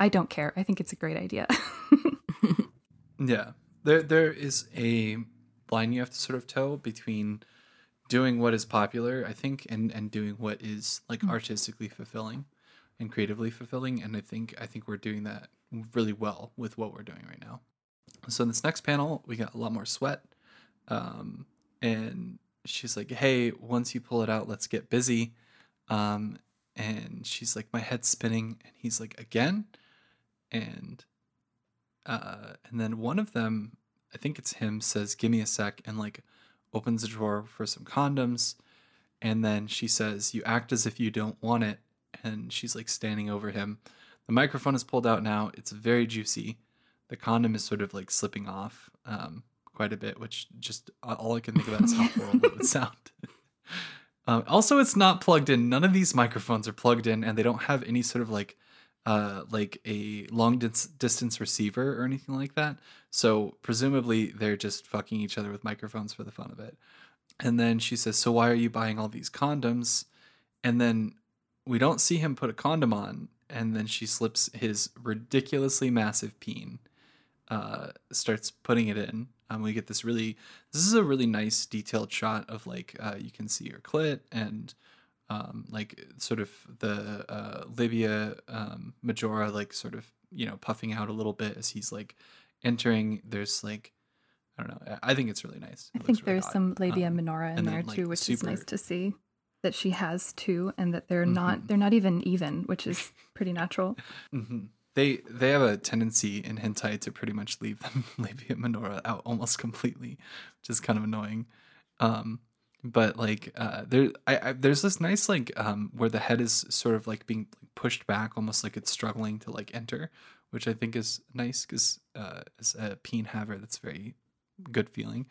I don't care. I think it's a great idea. Yeah. There there is a line you have to sort of toe between doing what is popular, I think, and and doing what is like Mm. artistically fulfilling and creatively fulfilling. And I think I think we're doing that really well with what we're doing right now. So in this next panel, we got a lot more sweat. Um and she's like, Hey, once you pull it out, let's get busy. Um and she's like, My head's spinning, and he's like, Again? And uh, and then one of them, I think it's him, says, "Give me a sec," and like opens the drawer for some condoms, and then she says, "You act as if you don't want it," and she's like standing over him. The microphone is pulled out now. It's very juicy. The condom is sort of like slipping off um, quite a bit, which just all I can think about is how horrible it would sound. Um, also, it's not plugged in. None of these microphones are plugged in, and they don't have any sort of like uh, like a long dis- distance receiver or anything like that. So presumably they're just fucking each other with microphones for the fun of it. And then she says, "So why are you buying all these condoms?" And then we don't see him put a condom on. And then she slips his ridiculously massive peen, uh, starts putting it in. Um, we get this really, this is a really nice detailed shot of like uh, you can see her clit and um, like sort of the uh, labia um, Majora, like sort of you know puffing out a little bit as he's like entering. There's like I don't know. I think it's really nice. I think really there's some labia Um, minora in there then, like, too, which is nice to see that she has too, and that they're not Mhm. they're not even even, which is pretty natural. hmm They they have a tendency in hentai to pretty much leave them labia minora out almost completely, which is kind of annoying. Um, but like uh there I, I there's this nice like um where the head is sort of like being pushed back almost like it's struggling to like enter which i think is nice because uh as a peen haver that's very good feeling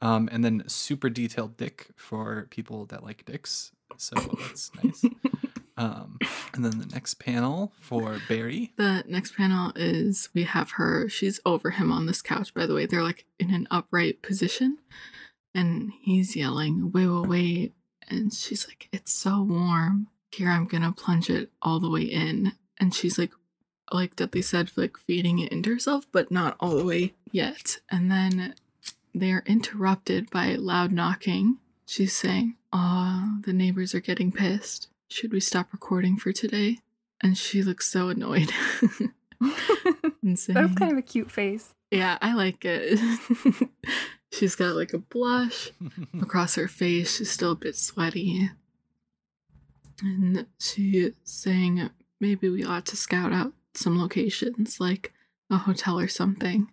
um and then super detailed dick for people that like dicks so that's nice um and then the next panel for barry The next panel is we have her. She's over him on this couch, by the way. They're like in an upright position. And he's yelling, wait, wait, wait. And she's like, it's so warm. Here, I'm going to plunge it all the way in. And she's like, like Deadly said, like feeding it into herself, but not all the way yet. And then they're interrupted by loud knocking. She's saying, Aw, the neighbors are getting pissed. Should we stop recording for today? And she looks so annoyed. and saying, That's kind of a cute face. yeah, I like it. She's got like a blush across her face. She's still a bit sweaty. And she's saying maybe we ought to scout out some locations, like a hotel or something.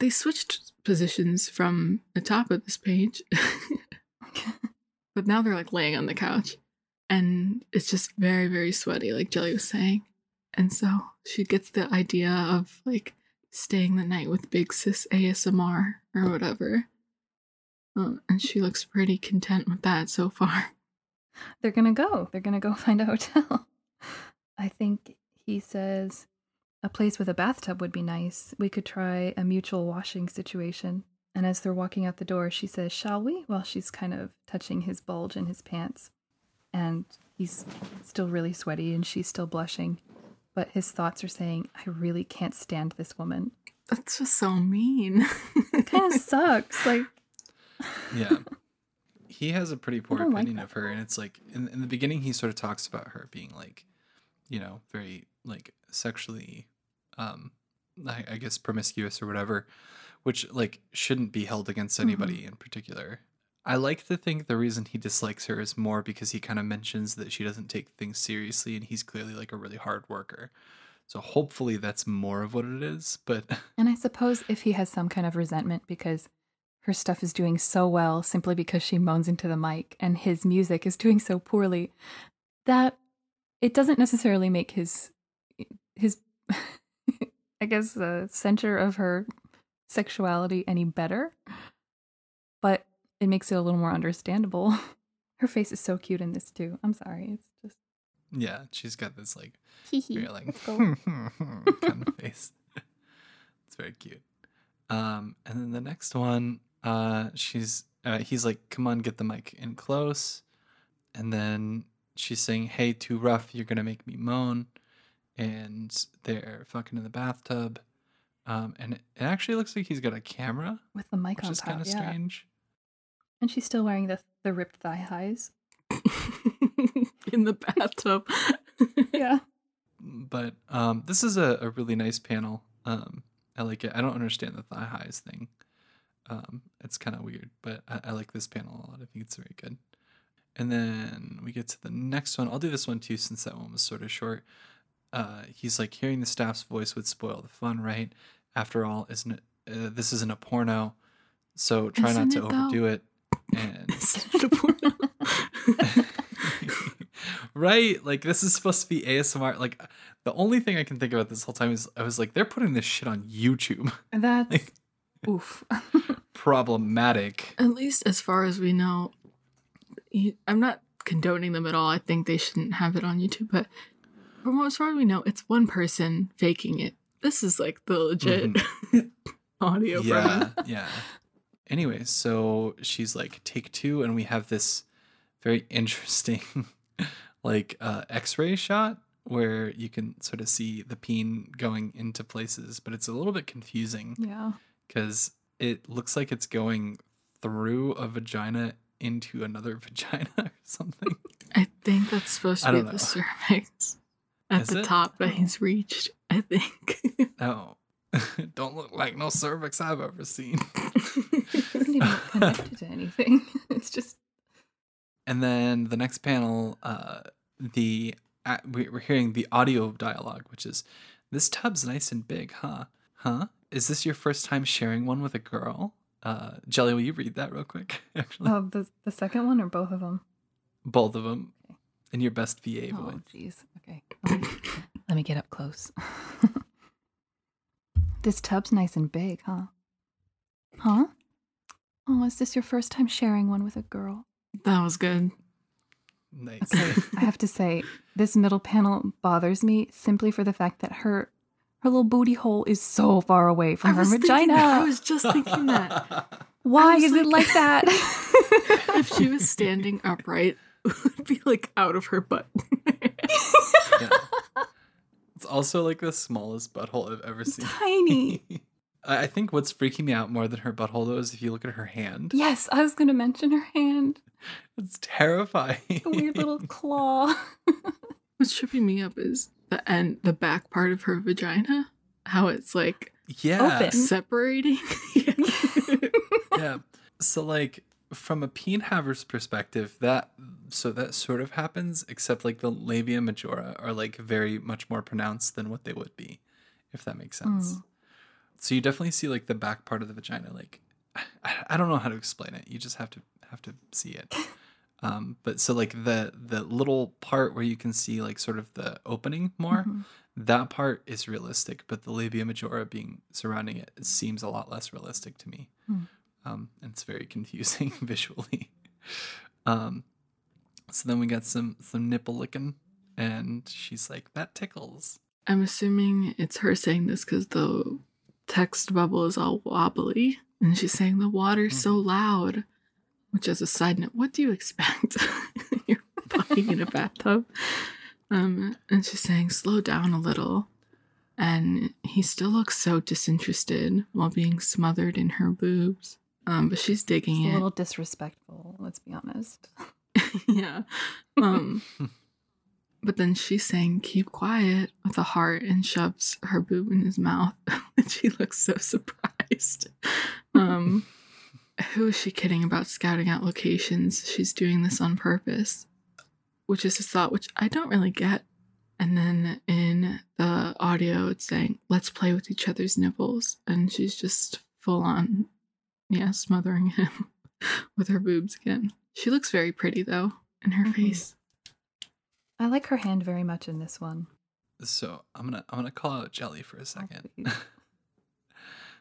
They switched positions from the top of this page, but now they're like laying on the couch. And it's just very, very sweaty, like Jelly was saying. And so she gets the idea of like staying the night with Big Sis ASMR or whatever. Um, and she looks pretty content with that so far. They're gonna go. They're gonna go find a hotel. I think he says a place with a bathtub would be nice. We could try a mutual washing situation. And as they're walking out the door, she says, Shall we? While she's kind of touching his bulge in his pants. And he's still really sweaty and she's still blushing. But his thoughts are saying, I really can't stand this woman. That's just so mean. It kind of sucks. Like, yeah. He has a pretty poor don't like opinion of her and it's like in, in the beginning he sort of talks about her being like you know very like sexually um i, I guess promiscuous or whatever which like shouldn't be held against anybody in particular. I like to think the reason he dislikes her is more because he kind of mentions that she doesn't take things seriously and he's clearly like a really hard worker. So hopefully that's more of what it is but and I suppose if he has some kind of resentment because her stuff is doing so well simply because she moans into the mic and his music is doing so poorly, that it doesn't necessarily make his his I guess the center of her sexuality any better, but it makes it a little more understandable. Her face is so cute in this too. I'm sorry, it's just yeah she's got this like hee hee. very like kind of face. It's very cute. Um, and then the next one, uh, she's uh, he's like, "Come on, get the mic in close," and then she's saying, "Hey, too rough. You're gonna make me moan," and they're fucking in the bathtub. Um, and it, it actually looks like he's got a camera, with the mic which on is kind of yeah. strange. And she's still wearing the the ripped thigh highs. In the bathtub. Yeah. But um, this is a, a really nice panel. Um, I like it. I don't understand the thigh highs thing. Um, it's kind of weird, but I, I like this panel a lot. I think it's very good. And then we get to the next one. I'll do this one too, since that one was sort of short. Uh, he's like, hearing the staff's voice would spoil the fun, right? After all, isn't it? Uh, this isn't a porno, so try not Isn't to it, though? overdo it. And Is it a porno? right, like this is supposed to be ASMR. Like the only thing I can think about this whole time is I was like, they're putting this shit on YouTube. That's Like- oof. Problematic. At least as far as we know, I'm not condoning them at all. I think they shouldn't have it on YouTube, but from as far as we know, it's one person faking it. This is like the legit audio yeah yeah anyway so she's like take two and we have this very interesting like uh x-ray shot where you can sort of see the peen going into places but it's a little bit confusing Yeah. Because it looks like it's going through a vagina into another vagina or something I think that's supposed to be don't the cervix at Is the it? top that he's reached. I think. no don't look like no cervix i've ever seen It doesn't even connect to anything. It's just And then the next panel, uh, the uh, we're hearing the audio dialogue, which is, "This tub's nice and big, huh? Huh? Is this your first time sharing one with a girl?" Uh, Jelly, will you read that real quick? Actually, Oh, the the second one or both of them? both of them in your best VA Oh, voice. jeez. Okay. Let me, let me get up close. this tub's nice and big, huh? Huh? Oh, is this your first time sharing one with a girl? That was good. Nice. Okay, I have to say, this middle panel bothers me simply for the fact that her her little booty hole is so far away from her vagina. that. I was just thinking that. Why was is it like- like that? if she was standing upright, it would be like out of her butt. Yeah. It's also like the smallest butthole I've ever seen. Tiny. I I think what's freaking me out more than her butthole though is if you look at her hand. Yes, I was going to mention her hand. It's terrifying. A weird little claw. What's tripping me up is the end, the back part of her vagina. How it's like yeah. Open. separating. yeah. So like from a peen haver's perspective, that so that sort of happens, except like the labia majora are like very much more pronounced than what they would be, if that makes sense. Mm. So you definitely see like the back part of the vagina, like I, I don't know how to explain it. You just have to have to see it. Um, but so like the the little part where you can see like sort of the opening more, Mhm. that part is realistic, but the labia majora being surrounding it, it seems a lot less realistic to me. Hmm. Um, and it's very confusing visually. Um, so then we got some some nipple licking, and she's like, "That tickles." I'm assuming it's her saying this because the text bubble is all wobbly, and she's saying the water's so loud. Which, as a side note, what do you expect? You're fucking in a bathtub, um, and she's saying slow down a little, and he still looks so disinterested while being smothered in her boobs. Um, but she's digging It's a it. little disrespectful, let's be honest. yeah. Um but then she's saying keep quiet with a heart and shoves her boob in his mouth. and she looks so surprised. Um who is she kidding about scouting out locations? She's doing this on purpose. Which is a thought which I don't really get. And then in the audio it's saying, let's play with each other's nipples. And she's just full on yeah, smothering him with her boobs again. She looks very pretty though in her Mhm. face. I like her hand very much in this one. So I'm gonna I'm gonna call out Jelly for a second.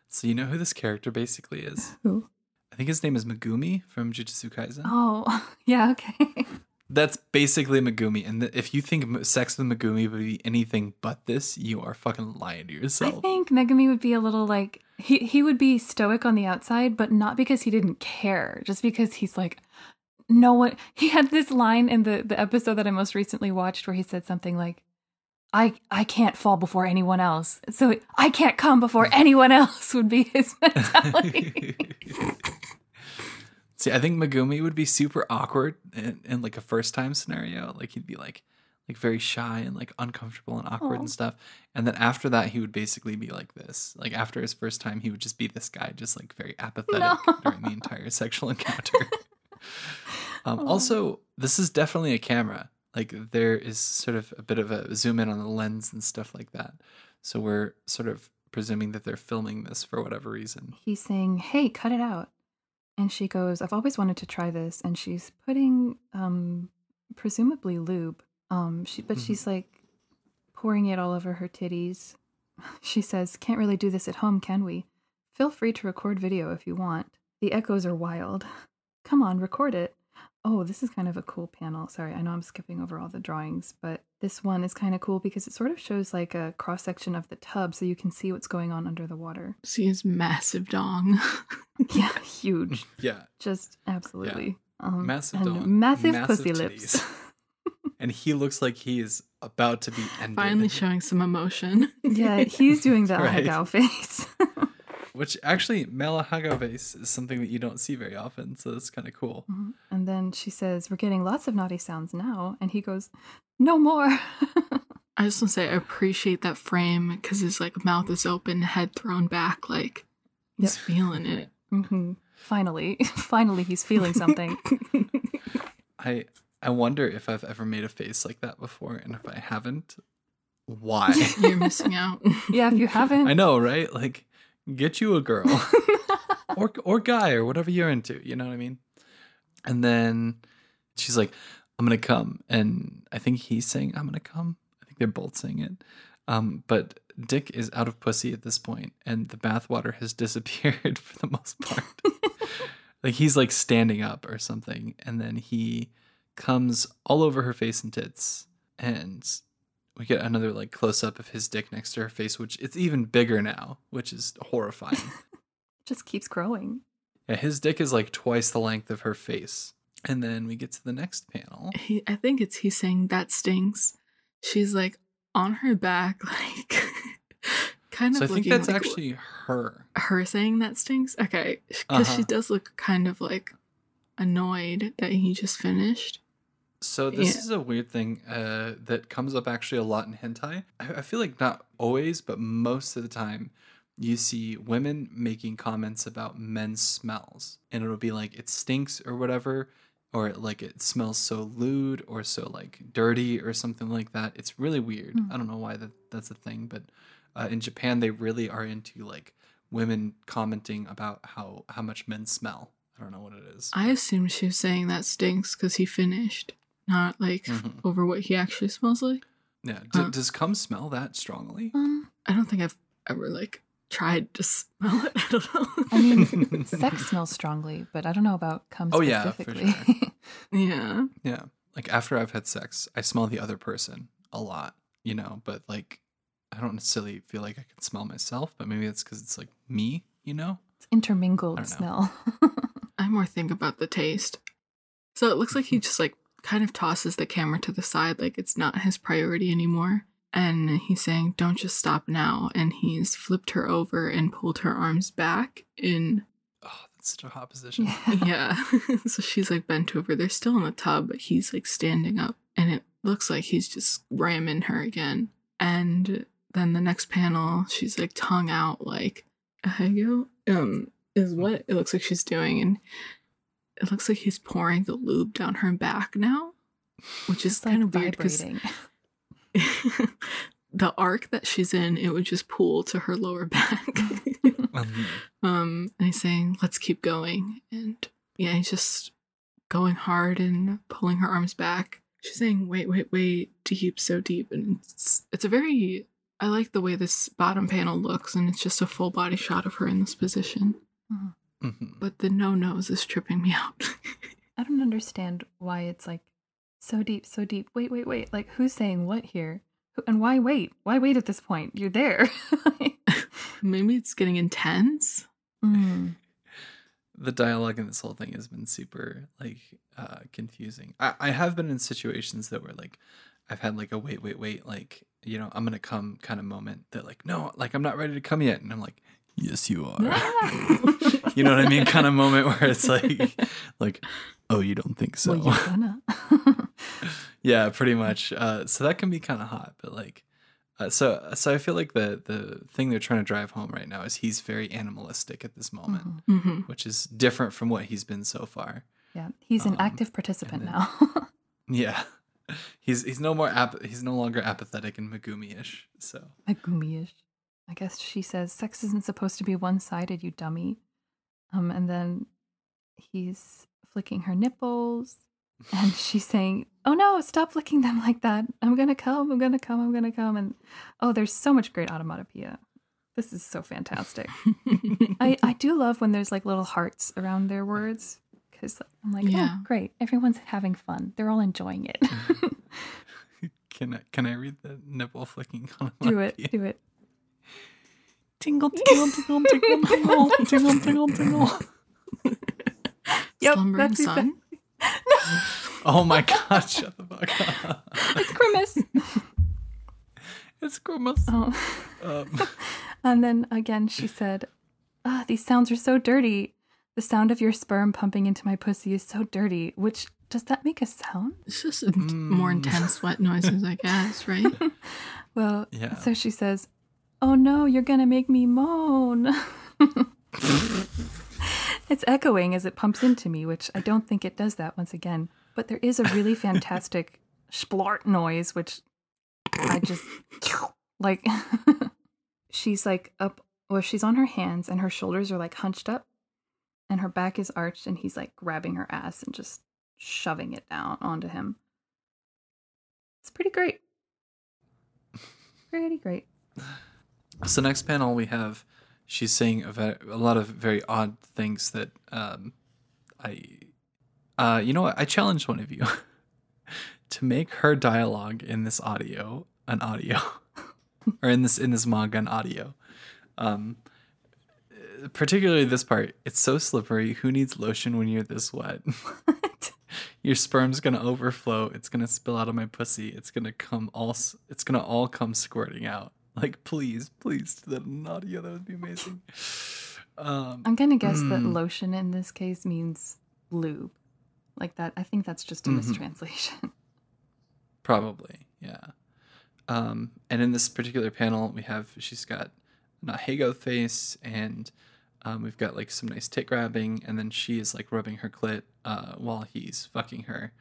so you know who this character basically is? Who? I think his name is Megumi from Jujutsu Kaisen. Oh, yeah, okay. That's basically Megumi, and if you think Sex with Megumi would be anything but this, you are fucking lying to yourself. I think Megumi would be a little like he he would be stoic on the outside, but not because he didn't care, just because he's like no one he had this line in the the episode that I most recently watched where he said something like I I can't fall before anyone else. So I can't come before anyone else would be his mentality. See, I think Megumi would be super awkward in, in like a first time scenario. Like he'd be like like very shy and like uncomfortable and awkward Aw. and stuff. And then after that he would basically be like this. Like after his first time he would just be this guy, just like very apathetic No. during the entire sexual encounter. um, also, this is definitely a camera. Like there is sort of a bit of a zoom in on the lens and stuff like that. So we're sort of presuming that they're filming this for whatever reason. He's saying, "Hey, cut it out." And she goes, "I've always wanted to try this." And she's putting um presumably lube. Um she but Mhm. she's like pouring it all over her titties. She says, "Can't really do this at home, can we? Feel free to record video if you want. The echoes are wild. Come on, record it." Oh, this is kind of a cool panel. Sorry, I know I'm skipping over all the drawings, but this one is kind of cool because it sort of shows like a cross section of the tub so you can see what's going on under the water. See his massive dong. Yeah, huge. Yeah. Just absolutely. Um, Massive and massive, massive pussy lips. and he looks like he is about to be ended. Finally showing some emotion. yeah, he's doing the Right. ahegao face. Which actually, male ahegao face is something that you don't see very often, so that's kind of cool. Mhm. and then she says, We're getting lots of naughty sounds now. And he goes, No more. I just want to say I appreciate that frame because his like mouth is open, head thrown back, like he's Yep. feeling it. hmm Finally, finally, he's feeling something. I I wonder if I've ever made a face like that before, and if I haven't, why? You're missing out. yeah, if you haven't. I know, right? Like, get you a girl. or or guy or whatever you're into. You know what I mean? And then she's like, "I'm gonna come," and I think he's saying, "I'm gonna come." I think they're both saying it. Um, but Dick is out of pussy at this point, and the bathwater has disappeared for the most part. like he's like standing up or something, and then he comes all over her face and tits, and we get another like close up of his dick next to her face, which it's even bigger now, which is horrifying. Just keeps growing. yeah, his dick is like twice the length of her face. And then we get to the next panel. He, I think it's he's saying that stings. She's like on her back, like kind of. So I think that's like actually her. her saying that stinks. Okay, because she Uh-huh. does look kind of like annoyed that he just finished. So this Yeah. is a weird thing uh, that comes up actually a lot in hentai. I, I feel like not always, but most of the time, you see women making comments about men's smells, and it'll be like it stinks or whatever, or like it smells so lewd or so like dirty or something like that. It's really weird. Hmm. I don't know why that that's a thing, but uh, in Japan they really are into like women commenting about how how much men smell. I don't know what it is. I assumed she was saying that stinks because he finished, not like f- Mhm. over what he actually smells like. yeah, D- Uh. does cum smell that strongly? Um, I don't think I've ever like tried to smell it. I don't know. I mean, sex smells strongly, but I don't know about cum Oh, yeah, for specifically. sure. yeah. Yeah. Like after I've had sex, I smell the other person a lot, you know, but like I don't necessarily feel like I can smell myself, but maybe it's because it's like me, you know? it's intermingled I don't smell. I more think about the taste. So it looks like he mm-hmm. just like kind of tosses the camera to the side, like it's not his priority anymore. And he's saying, Don't just stop now. And he's flipped her over and pulled her arms back in Oh, that's such a hot position. yeah. so she's like bent over. They're still in the tub, but he's like standing up. And it looks like he's just ramming her again. And then the next panel, she's like tongue out, like ahegao um is what it looks like she's doing. And it looks like he's pouring the lube down her back now. Which is It's like kind of weird because the arc that she's in, it would just pool to her lower back. Mhm. Um, and he's saying, let's keep going. And yeah, he's just going hard and pulling her arms back. She's saying, wait, wait, wait, deep, so deep. And it's, it's a very, I like the way this bottom panel looks, and it's just a full body shot of her in this position. Mhm. But the no nose is tripping me out. I don't understand why it's like so deep, so deep. Wait, wait, wait. Like, who's saying what here? And why wait? Why wait at this point? You're there. Maybe it's getting intense. Mm. The dialogue in this whole thing has been super like uh confusing. I, I have been in situations that were like I've had like a wait, wait, wait, like, you know, I'm gonna come kind of moment that like, no, like I'm not ready to come yet. And I'm like, yes you are. you know what I mean? Kind of moment where it's like like, oh you don't think so. Well, yeah, pretty much. Uh, so that can be kind of hot, but like, uh, so so I feel like the the thing they're trying to drive home right now is he's very animalistic at this moment, Mhm. hmm which is different from what he's been so far. Yeah, he's an Um, active participant then- now. Yeah, he's he's no more ap- he's no longer apathetic and Megumi-ish. So Megumi-ish. I guess she says sex isn't supposed to be one-sided, you dummy. Um, and then he's flicking her nipples, and she's saying, "Oh no, stop flicking them like that! I'm gonna come, I'm gonna come, I'm gonna come!" And oh, there's so much great automatopoeia. This is so fantastic. I I do love when there's like little hearts around their words because I'm like, Yeah. oh, great, everyone's having fun. They're all enjoying it. can I can I read the nipple flicking? do it, do it. Tingle tingle tingle tingle tingle tingle tingle tingle. Yep, Slumbering that's sun. Oh my god! Shut the fuck up. It's grimace. It's grimace. oh. Um, And then again, she said, ah, These sounds are so dirty. The sound of your sperm pumping into my pussy is so dirty. Which, does that make a sound? It's just a more Mm. intense sweat noises, I guess, right? Well, Yeah. so she says, Oh no, you're going to make me moan. it's echoing as it pumps into me, which I don't think it does that once again. But there is a really fantastic splart noise, which I just like. she's like up, well, she's on her hands and her shoulders are like hunched up. And her back is arched, and he's like grabbing her ass and just shoving it down onto him. It's pretty great. Pretty great. So next panel we have she's saying a, a lot of very odd things that um, I, uh, you know what? I challenge one of you to make her dialogue in this audio an audio, or in this in this manga an audio. Um, particularly this part, it's so slippery. Who needs lotion when you're this wet? What? Your sperm's gonna overflow. It's gonna spill out of my pussy. It's gonna come all. It's gonna all come squirting out. Like please, please, in audio. That would be amazing. Um, I'm gonna guess that Mm. lotion in this case means lube. Like that. I think that's just a Mhm. mistranslation. Probably, yeah. Um, and in this particular panel, we have she's got an ahegao face, and um, we've got like some nice tit grabbing, and then she is like rubbing her clit uh, while he's fucking her,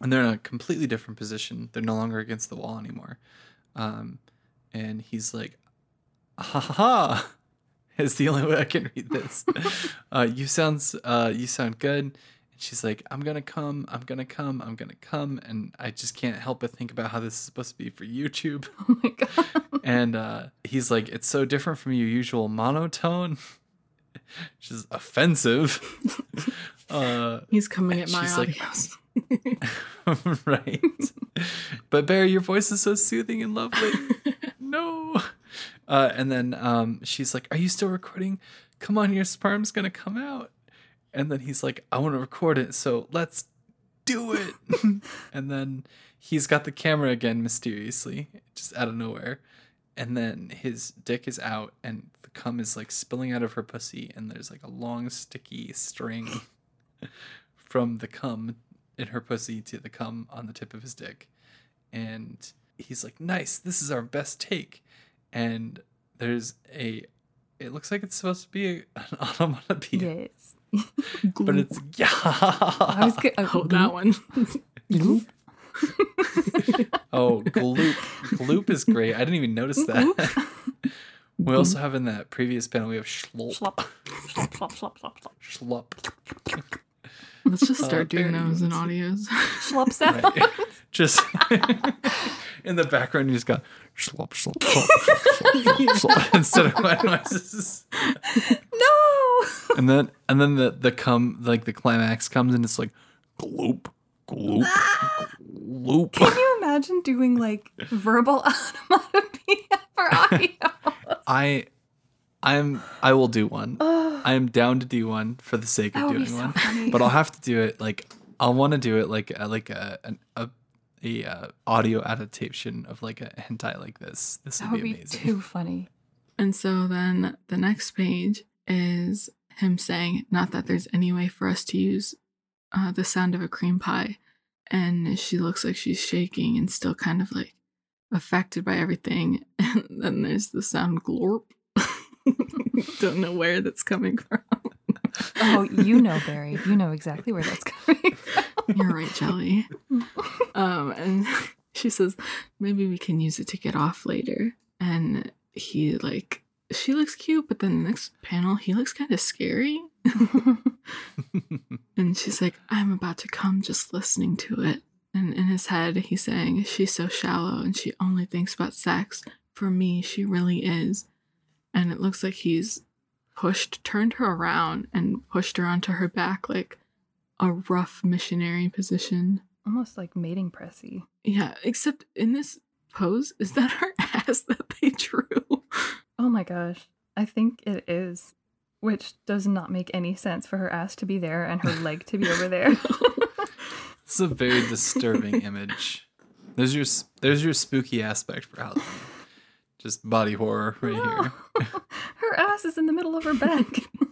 and they're in a completely different position. They're no longer against the wall anymore, um, and he's like, "Ha ha ha!" Is the only way I can read this. uh, you sounds uh, you sound good. And she's like, I'm gonna come, I'm gonna come, I'm gonna come, and I just can't help but think about how this is supposed to be for YouTube. oh my god. And uh, he's like, it's so different from your usual monotone, which is offensive. uh, He's coming at my She's like- right. But Barry, your voice is so soothing and lovely. no. Uh, and then um, she's like, Are you still recording? Come on, your sperm's gonna come out. And then he's like, I want to record it, so let's do it. and then he's got the camera again mysteriously, just out of nowhere. And then his dick is out, and the cum is like spilling out of her pussy, and there's like a long, sticky string from the cum in her pussy to the cum on the tip of his dick. And he's like, Nice, this is our best take. And there's a, it looks like it's supposed to be a, an onomatopoeia, yes. but it's, yeah. I was good. oh, that one. Oh, gloop. Gloop is great. I didn't even notice that. We also have in that previous panel, we have schlop. Slop. Slop, slop, slop, slop, slop. Schlop. Let's just Uh, start doing those in audios. Slop sound. Right. Just in the background, you just got schlop, schlop, schlop, schlop, schlop, schlop, instead of white noises. no! And then, and then the the come like the climax comes and it's like gloop, gloop, gloop. Can you imagine doing like verbal onomatopoeia for audio? I, I'm I will do one. I am down to do one for the sake of doing so one. funny. but I'll have to do it like I'll want to do it like a, like a an, a a uh, audio adaptation of like a hentai like this. This that would would be be amazing. too funny. And so then the next page is him saying, not that there's any way for us to use uh, the sound of a cream pie. And she looks like she's shaking and still kind of like affected by everything. And then there's the sound glorp. Don't know where that's coming from. Oh, you know, Barry. You know exactly where that's coming from. You're right, Jelly. Um, and she says, maybe we can use it to get off later. And he like, she looks cute, but then the next panel, he looks kind of scary. and she's like, I'm about to come just listening to it. And in his head, he's saying, She's so shallow and she only thinks about sex. For me, she really is. And it looks like he's pushed, turned her around and pushed her onto her back like a rough missionary position. Almost like mating pressy. Yeah, except in this pose, is that her ass that they drew? Oh my gosh. I think it is. Which does not make any sense for her ass to be there and her leg to be over there. It's a very disturbing image. There's your there's your spooky aspect for Halloween. Just body horror right here. her ass is in the middle of her back.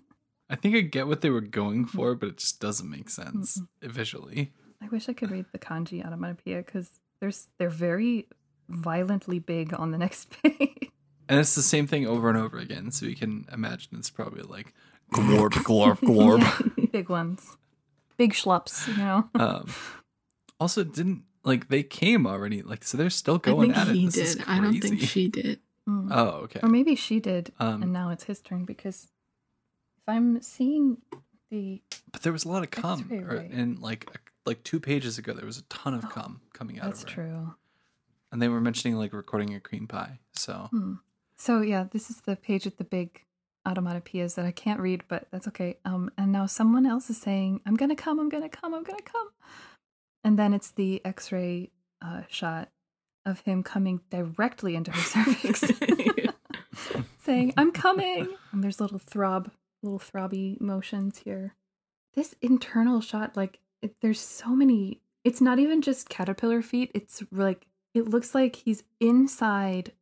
I think I get what they were going for, but it just doesn't make sense visually. I wish I could read the kanji onomatopoeia because there's they're very violently big on the next page. And it's the same thing over and over again, so you can imagine it's probably like glorp, glorp, glorp. Yeah, big ones. Big schlups, you know. Um, also, didn't like they came already, like so they're still I going think at it. he This is did. I don't think she did. Mm. Oh, okay. Or maybe she did, Um, and now it's his turn because if I'm seeing the But there was a lot of cum, or, and like like two pages ago, there was a ton of cum coming out Oh, that's of her. true. And they were mentioning like recording a cream pie. So Hmm. So yeah, this is the page with the big automatopoeias that I can't read, but that's okay. Um, and now someone else is saying, "I'm gonna come, I'm gonna come, I'm gonna come," and then it's the X-ray uh, shot of him coming directly into her cervix, saying, "I'm coming." And there's little throb, little throbby motions here. This internal shot, like, it, there's so many. It's not even just caterpillar feet. It's like it looks like he's inside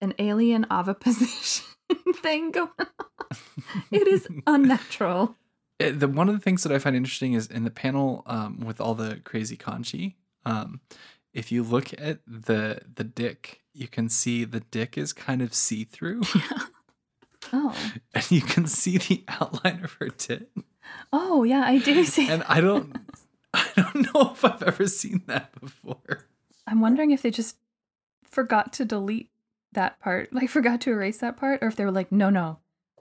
an alien oviposition thing going on. It is unnatural. It- the one of the things that I find interesting is in the panel um, with all the crazy kanji. Um, if you look at the the dick, you can see the dick is kind of see through, Yeah. Oh, and you can see the outline of her tit. oh yeah, I do see. And I don't, I don't know if I've ever seen that before. I'm wondering if they just forgot to delete that part, like forgot to erase that part, or if they were like, no, no,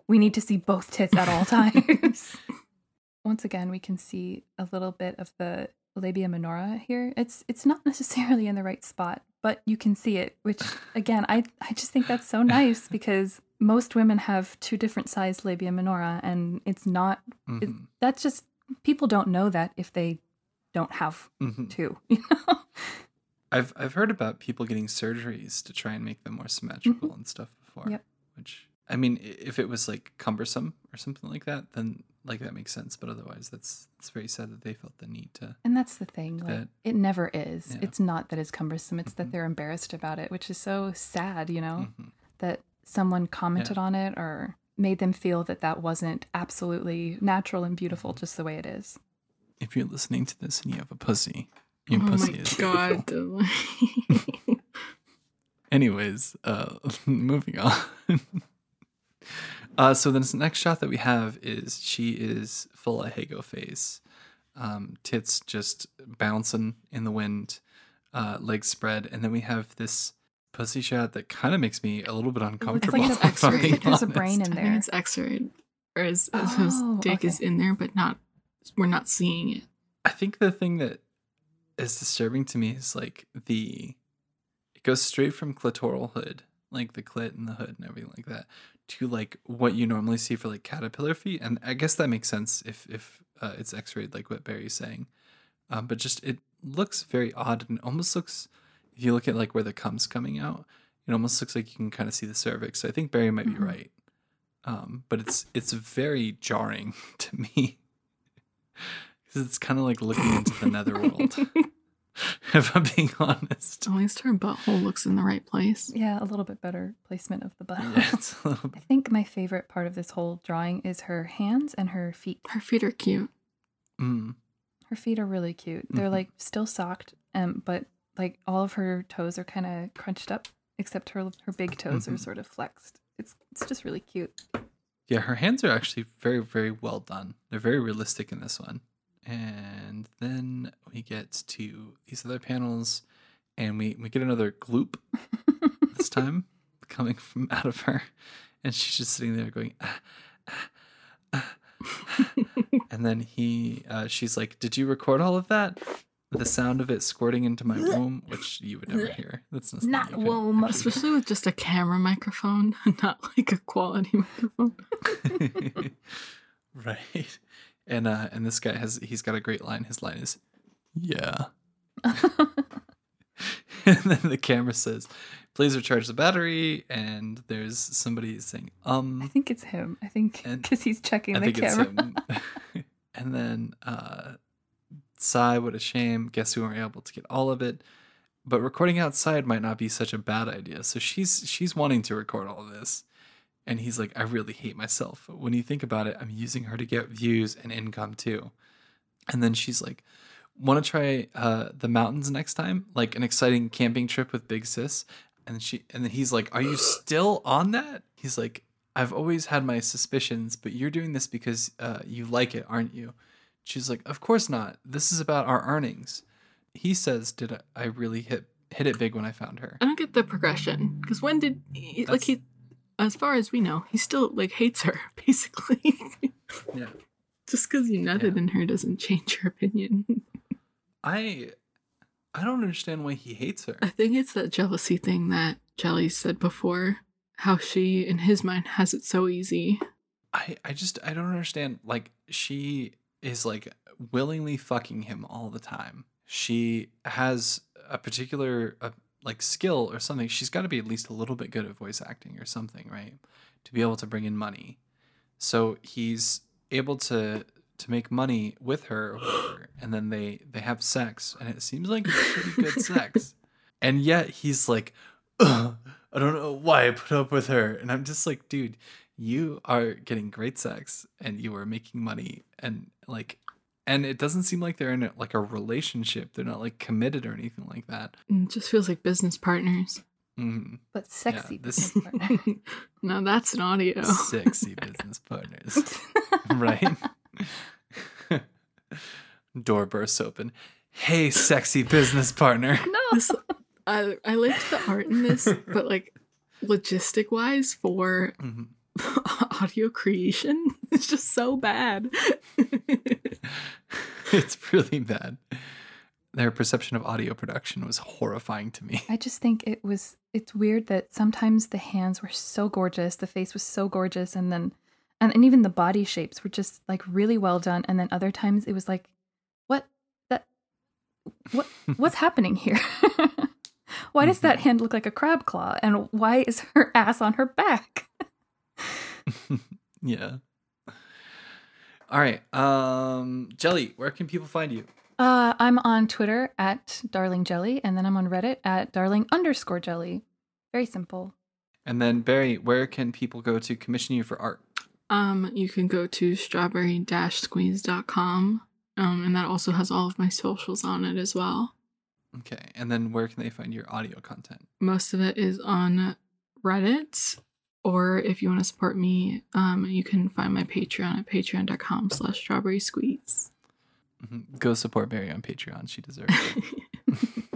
we need to see both tits at all times. Once again, we can see a little bit of the labia minora here. It's it's not necessarily in the right spot, but you can see it, which again, I I just think that's so nice because most women have two different sized labia minora, and it's not. It, Mhm, that's just people don't know that if they don't have mhm. two. You know. I've I've heard about people getting surgeries to try and make them more symmetrical and stuff before. Mm-hmm. Yep. Which I mean, if it was like cumbersome or something like that, then like that makes sense. But otherwise, that's it's very sad that they felt the need to. And that's the thing. Like, that- it never is. Yeah. It's not that it's cumbersome. It's Mhm. that they're embarrassed about it, which is so sad, you know, Mhm. that someone commented on it or made them feel that that wasn't absolutely natural and beautiful Mm-hmm. just the way it is. If you're listening to this and you have a pussy, your oh pussy my is god. beautiful. Anyways, uh, moving on. uh, so this next shot that we have is she is full of ahegao face, um, tits just bouncing in the wind, uh, legs spread, and then we have this pussy shot that kind of makes me a little bit uncomfortable. an if I'm X-ray. being There's a brain honest. in I think there. it's X-rayed, or his, his Oh, dick is in there, but not. We're not seeing it. I think the thing that is disturbing to me is like the it goes straight from clitoral hood, like the clit and the hood and everything like that, to like what you normally see for like caterpillar feet, and I guess that makes sense if if uh, it's X-rayed like what Barry's saying, um, but just it looks very odd and almost looks if you look at like where the cum's coming out, it almost looks like you can kind of see the cervix. So I think Barry might Mhm. be right, um, but it's it's very jarring to me because it's kind of like looking into the netherworld. if I'm being honest, At least her butthole looks in the right place. Yeah, a little bit better placement of the butt. yeah, it's a little I think my favorite part of this whole drawing is her hands and her feet. Her feet are cute. Mm, Her feet are really cute. They're Mhm. like still socked, um, but like all of her toes are kind of crunched up, except her her big toes are Mhm. sort of flexed. It's it's just really cute. yeah, her hands are actually very, very well done. They're very realistic in this one. And then we get to these other panels, and we we get another gloop this time coming from out of her, and she's just sitting there going. Ah, ah, ah, ah." and then he, uh, she's like, "Did you record all of that?" The sound of it squirting into my womb, which you would never hear. That's not, Not womb. Especially with just a camera microphone, not like a quality microphone. right. And uh and this guy has he's got a great line. His line is yeah. and then the camera says, please recharge the battery. And there's somebody saying, "Um." I think it's him. I think because he's checking I the think it's camera. him. and then uh sigh, what a shame. Guess we weren't able to get all of it. But recording outside might not be such a bad idea. So she's she's wanting to record all of this. And he's like, I really hate myself. When you think about it, I'm using her to get views and income too. And then she's like, want to try uh, the mountains next time? Like an exciting camping trip with Big Sis? And she and then he's like, Are you still on that? He's like, I've always had my suspicions, but you're doing this because uh, you like it, aren't you? She's like, Of course not. This is about our earnings. He says, Did I, I really hit hit it big when I found her? I don't get the progression because when did he, like he, as far as we know, he still like hates her basically. Yeah. Just because you nutted Yeah. in her doesn't change your opinion. I I don't understand why he hates her. I think it's that jealousy thing that Jelly said before. How she, in his mind, has it so easy. I I just I don't understand. Like she is like willingly fucking him all the time. She has a particular uh, like skill or something. She's got to be at least a little bit good at voice acting or something, right? To be able to bring in money. So he's able to to make money with her, whatever, and then they they have sex, and it seems like it's pretty good sex. And yet he's like, Ugh, I don't know why I put up with her, and I'm just like, dude, you are getting great sex, and you are making money, and like, and it doesn't seem like they're in a, like a relationship. They're not like committed or anything like that. It just feels like business partners. Mm, But sexy this- business partner. no, that's an audio. sexy business partners, right? Door bursts open. Hey, sexy business partner. no. This, I, I liked the art in this, but like logistic wise for Mhm. audio creation, it's just so bad. it's really bad. Their perception of audio production was horrifying to me. I just think it was it's weird that sometimes the hands were so gorgeous, the face was so gorgeous, and then and, and even the body shapes were just like really well done. And then other times it was like, what that what what's happening here? why does that mm-hmm. hand look like a crab claw? And why is her ass on her back? yeah. All right. Um Jelly, where can people find you? Uh, I'm on Twitter at Darling Jelly, and then I'm on Reddit at Darling underscore Jelly. Very simple. And then Barry, where can people go to commission you for art? Um, you can go to strawberry-squeeze.com. Um, and that also has all of my socials on it as well. Okay. And then where can they find your audio content? Most of it is on Reddit. Or if you want to support me, um, you can find my Patreon at patreon.com slash strawberry squeeze. Mhm. Go support Barry on Patreon. She deserves it.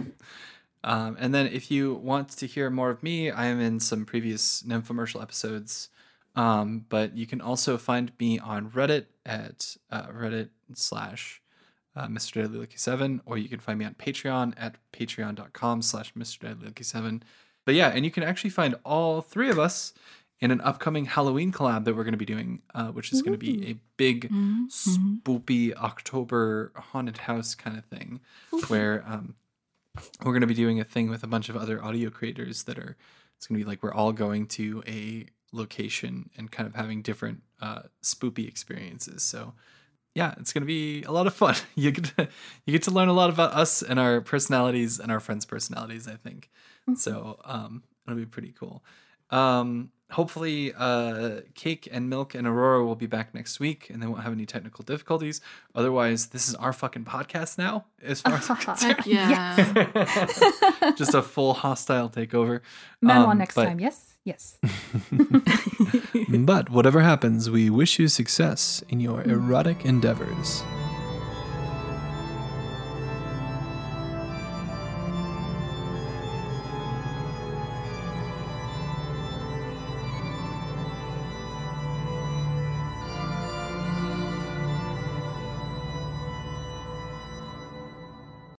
Um, and then if you want to hear more of me, I am in some previous Nymphomercial episodes. Um, but you can also find me on Reddit at uh, Reddit slash uh, Mr. Deadly Lucky 7, or you can find me on Patreon at patreon.com slash Mr. Deadly Lucky 7. But yeah, and you can actually find all three of us in an upcoming Halloween collab that we're going to be doing, uh, which is going to be a big Mhm. spoopy October haunted house kind of thing, where um, we're going to be doing a thing with a bunch of other audio creators that are. It's going to be like we're all going to a location and kind of having different uh, spoopy experiences. So yeah, it's going to be a lot of fun. You get to, you get to learn a lot about us and our personalities and our friends' personalities. I think so. Um, it'll be pretty cool. Um, hopefully, uh, Cake and Milk and Aurora will be back next week, and they won't have any technical difficulties. Otherwise, this is our fucking podcast now, as far as I'm concerned. Yeah. Just a full hostile takeover. Manhwa Um, next but- time. Yes, yes. but whatever happens, we wish you success in your erotic endeavors.